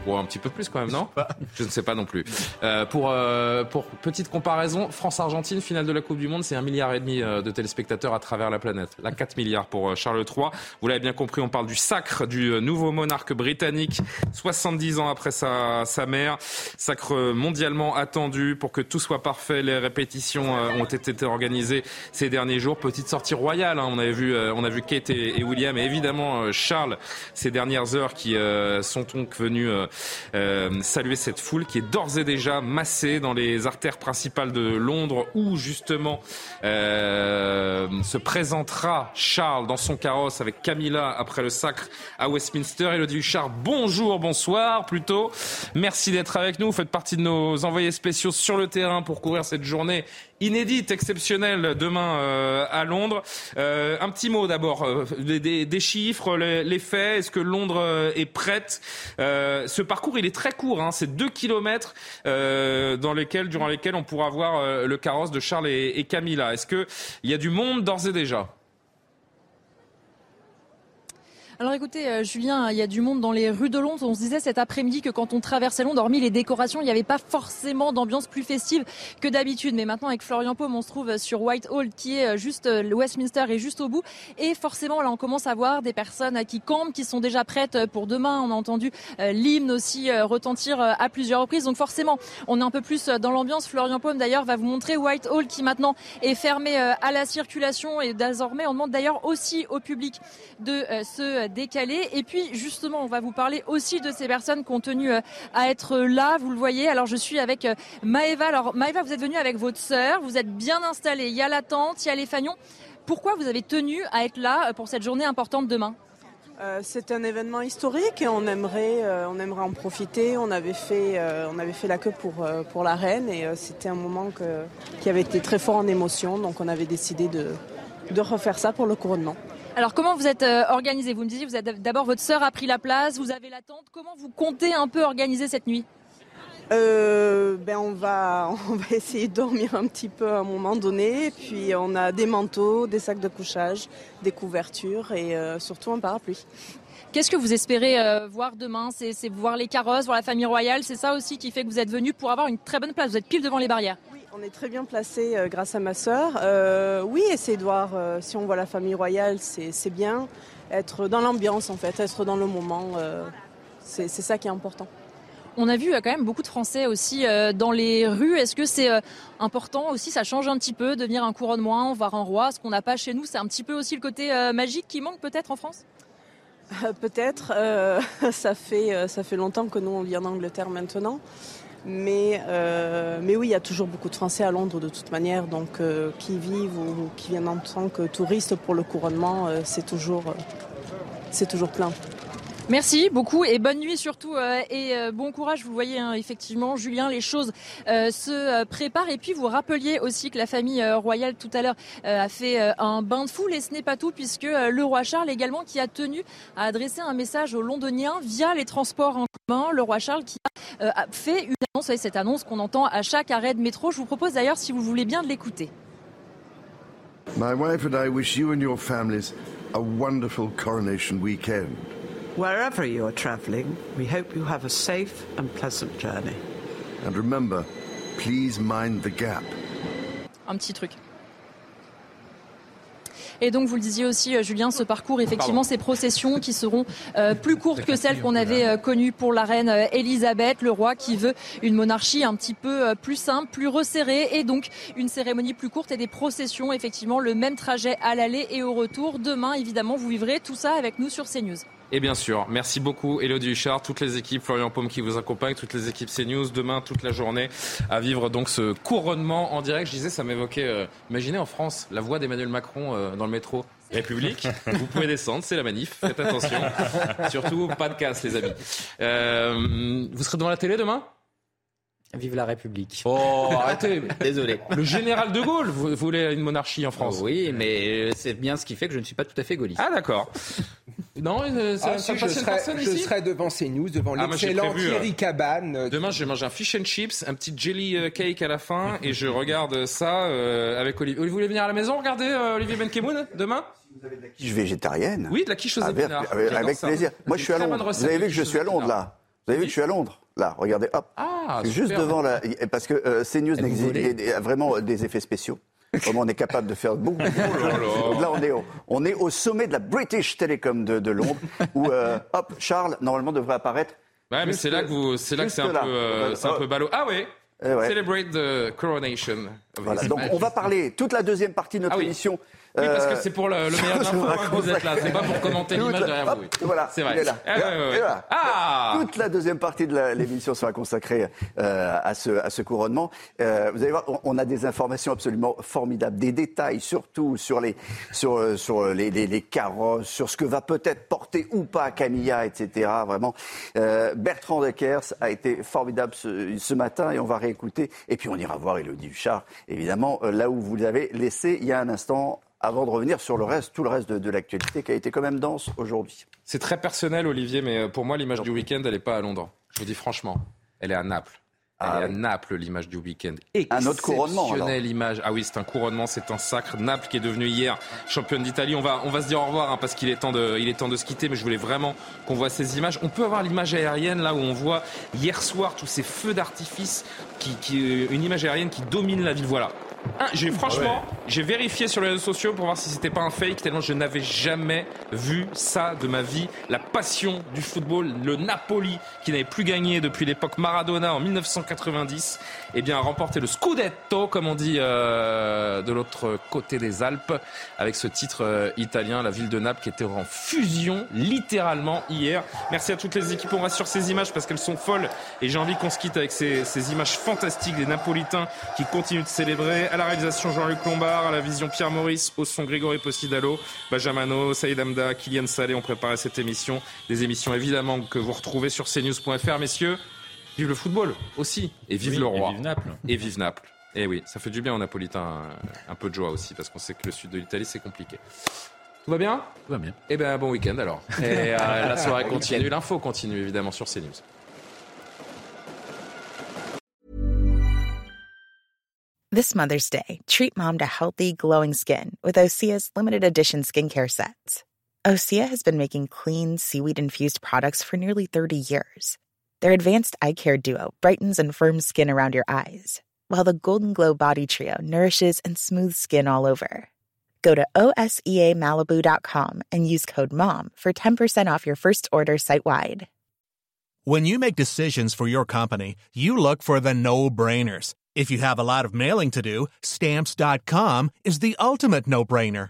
bon, un petit peu plus quand même, non Je ne sais pas non plus. Euh, pour, euh, pour petite comparaison, France-Argentine, finale de la Coupe du Monde, c'est un milliard et demi euh, de téléspectateurs à travers la planète. Là, 4 milliards pour euh, Charles III. Vous l'avez bien compris, on parle du sacre du euh, nouveau monarque britannique, 70 ans après sa, sa mère. Sacre mondialement attendu pour que tout soit parfait. Les répétitions euh, ont été organisées ces derniers jours. Petite sortie royale, hein. on, avait vu, on a vu Kate et, et William et évidemment Charles ces dernières heures qui euh, sont donc venus euh, euh, saluer cette foule qui est d'ores et déjà massée dans les artères principales de Londres où justement se présentera Charles dans son carrosse avec Camilla après le sacre à Westminster. Elodie Huchard, bonjour, bonsoir plutôt. Merci d'être avec nous. Vous faites partie de nos envoyés spéciaux sur le terrain pour couvrir cette journée inédite, exceptionnelle demain euh, à Londres. Euh, un petit mot d'abord, euh, des, chiffres, les, les faits. Est-ce que Londres est prête? Ce parcours, il est très court. Hein, C'est deux kilomètres dans lesquels, durant lesquels on pourra voir le carrosse de Charles et, et Camilla. Est-ce qu'il y a du monde d'ores et déjà? Alors écoutez, euh, Julien, il y a du monde dans les rues de Londres. On se disait cet après-midi que quand on traversait Londres, hormis les décorations, il n'y avait pas forcément d'ambiance plus festive que d'habitude. Mais maintenant, avec Florian Paume, on se trouve sur Whitehall, qui est euh, juste, euh, Westminster est juste au bout. Et forcément, là, on commence à voir des personnes qui campent, qui sont déjà prêtes pour demain. On a entendu l'hymne aussi retentir à plusieurs reprises. Donc forcément, on est un peu plus dans l'ambiance. Florian Paume, d'ailleurs, va vous montrer Whitehall, qui maintenant est fermé à la circulation. Et désormais, on demande d'ailleurs aussi au public de se décalé. Et puis justement, on va vous parler aussi de ces personnes qui ont tenu euh, à être là. Vous le voyez. Alors je suis avec euh, Maëva. Alors Maëva, vous êtes venue avec votre sœur. Vous êtes bien installée. Il y a la tente, il y a les fagnons. Pourquoi vous avez tenu à être là euh, pour cette journée importante demain? C'est un événement historique et on aimerait, on aimerait en profiter. On avait fait, on avait fait la queue pour, pour la reine et c'était un moment qui avait été très fort en émotion. Donc on avait décidé de, de refaire ça pour le couronnement. Alors comment vous êtes euh, organisé? Vous me disiez, vous êtes d'abord votre sœur a pris la place, vous avez l'attente. Comment vous comptez un peu organiser cette nuit? Euh, ben on va, on va essayer de dormir un petit peu à un moment donné. Puis on a des manteaux, des sacs de couchage, des couvertures et euh, surtout un parapluie. Qu'est-ce que vous espérez voir demain? C'est voir les carrosses, voir la famille royale. C'est ça aussi qui fait que vous êtes venu pour avoir une très bonne place. Vous êtes pile devant les barrières. On est très bien placé euh, grâce à ma sœur. Euh, oui, essayer de voir euh, si on voit la famille royale, c'est bien. Être dans l'ambiance en fait, être dans le moment, c'est ça qui est important. On a vu quand même beaucoup de Français aussi dans les rues. Est-ce que c'est important aussi Ça change un petit peu de venir un couronnement, voir un roi, ce qu'on n'a pas chez nous? C'est un petit peu aussi le côté magique qui manque peut-être en France? Peut-être. ça, fait, ça fait longtemps que nous on vit en Angleterre maintenant. Mais, euh, mais oui, il y a toujours beaucoup de Français à Londres de toute manière, donc euh, qui vivent ou, qui viennent en tant que touristes pour le couronnement, euh, c'est toujours, c'est toujours plein. Merci beaucoup et bonne nuit surtout et bon courage. Vous voyez hein, effectivement, Julien, les choses se préparent et puis vous rappeliez aussi que la famille royale tout à l'heure a fait un bain de foule et ce n'est pas tout puisque le roi Charles également qui a tenu à adresser un message aux Londoniens via les transports en commun. Le roi Charles qui a fait une annonce, cette annonce qu'on entend à chaque arrêt de métro. Je vous propose d'ailleurs si vous voulez bien de l'écouter. My wife and I wish you and your families a wonderful coronation weekend. Wherever you are travelling, we hope you have a safe and pleasant journey. And remember, please mind the gap. Un petit truc. Et donc, vous le disiez aussi, euh, Julien, ce parcours, effectivement, ces processions qui seront euh, plus courtes que celles qu'on avait euh, connues pour la reine Elisabeth, le roi qui veut une monarchie un petit peu plus simple, plus resserrée, et donc une cérémonie plus courte et des processions, effectivement, le même trajet à l'aller et au retour. Demain, évidemment, vous vivrez tout ça avec nous sur CNews. Et bien sûr, merci beaucoup Elodie Huchard, toutes les équipes, Florian Paume qui vous accompagne, toutes les équipes CNews, demain, toute la journée, à vivre donc ce couronnement en direct. Je disais, ça m'évoquait, euh, imaginez en France, la voix d'Emmanuel Macron euh, dans le métro. République, vous pouvez descendre, c'est la manif, faites attention. Surtout, pas de casse les amis. Euh, vous serez devant la télé demain? Vive la République. Oh, arrêtez. Désolé. Le général de Gaulle vous voulez une monarchie en France? oui, mais c'est bien ce qui fait que je ne suis pas tout à fait gaulliste. Ah, d'accord. Non, euh, ça, ah, si, je, serai, je serai devant CNews, devant ah, l'excellent Thierry euh, Cabane. Demain, je vais manger un fish and chips, un petit jelly euh, cake à la fin, et je regarde ça avec Olivier. Vous voulez venir à la maison regarder Olivier Benkemoun demain? Vous avez de la quiche végétarienne Oui, de la quiche aux épinards. Avec, avec plaisir. Moi, je suis à Londres. Vous avez vu que je suis à Londres, là Vous avez vu que je suis à Londres Là, regardez, hop. Ah, juste devant la... Parce que euh, CNews a vraiment des effets spéciaux. Comment on est capable de faire beaucoup. Oh Donc là, on est, au, on est au sommet de la British Telecom de, de Londres, où, euh, hop, Charles, normalement, devrait apparaître. Ouais, mais c'est là que vous, c'est là que c'est un, peu, euh, c'est un peu ballot. Ah oui. Eh Celebrate the coronation. Voilà. Donc on va parler toute la deuxième partie de notre ah émission oui, parce que c'est pour le, le meilleur info hein, que vous êtes là. C'est pas pour commenter l'image derrière vous. Voilà, c'est vrai. Il est là. Ah, ah Toute la deuxième partie de l'émission sera consacrée euh, à, ce, à ce couronnement. Euh, vous allez voir, on, a des informations absolument formidables, des détails surtout sur les, sur, euh, sur les, les, les carrosses, sur ce que va peut-être porter ou pas Camilla, etc. Vraiment, euh, Bertrand Deckers a été formidable ce, ce, matin et on va réécouter. Et puis on ira voir Elodie Huchard, évidemment, euh, là où vous l'avez laissé il y a un instant avant de revenir sur le reste, tout le reste de, l'actualité qui a été quand même dense aujourd'hui. C'est très personnel, Olivier, mais euh, pour moi, l'image du week-end, elle n'est pas à Londres. Je vous dis franchement, elle est à Naples. Ah, à Naples, l'image du week-end. Un autre couronnement. Exceptionnelle image. Ah oui, c'est un couronnement, c'est un sacre. Naples qui est devenu hier championne d'Italie. On va, on va se dire au revoir hein, parce qu'il est temps de, il est temps de se quitter. Mais je voulais vraiment qu'on voit ces images. On peut avoir l'image aérienne là où on voit hier soir tous ces feux d'artifice, qui, qui, une image aérienne qui domine la ville. Voilà. J'ai franchement, j'ai vérifié sur les réseaux sociaux pour voir si c'était pas un fake, tellement je n'avais jamais vu ça de ma vie. La passion du football, le Napoli qui n'avait plus gagné depuis l'époque Maradona en 1990, eh bien a remporté le Scudetto, comme on dit euh, de l'autre côté des Alpes, avec ce titre euh, italien, la ville de Naples qui était en fusion littéralement hier. Merci à toutes les équipes. On va sur ces images parce qu'elles sont folles et j'ai envie qu'on se quitte avec ces, ces images fantastiques des Napolitains qui continuent de célébrer à la réalisation Jean-Luc Lombard, à la vision Pierre Maurice, au son Grégory Possidalo, Benjamino, Saïd Amda, Kylian Salé ont préparé cette émission. Des émissions évidemment que vous retrouvez sur cnews.fr, messieurs. Vive le football aussi. Et vive le roi. Et vive Naples. Et vive Naples. Et oui, ça fait du bien aux Napolitains, un peu de joie aussi, parce qu'on sait que le sud de l'Italie, c'est compliqué. Tout va bien? Tout va bien. Eh bien, bon week-end alors. Et euh, la soirée continue, l'info continue évidemment sur CNews. This Mother's Day, treat mom to healthy, glowing skin with Osea's limited edition skincare sets. Osea has been making clean, seaweed infused products for nearly 30 years. Their advanced eye care duo brightens and firms skin around your eyes, while the Golden Glow Body Trio nourishes and smooths skin all over. Go to OSEAMalibu.com and use code MOM for 10% off your first order site wide. When you make decisions for your company, you look for the no brainers. If you have a lot of mailing to do, stamps.com is the ultimate no brainer.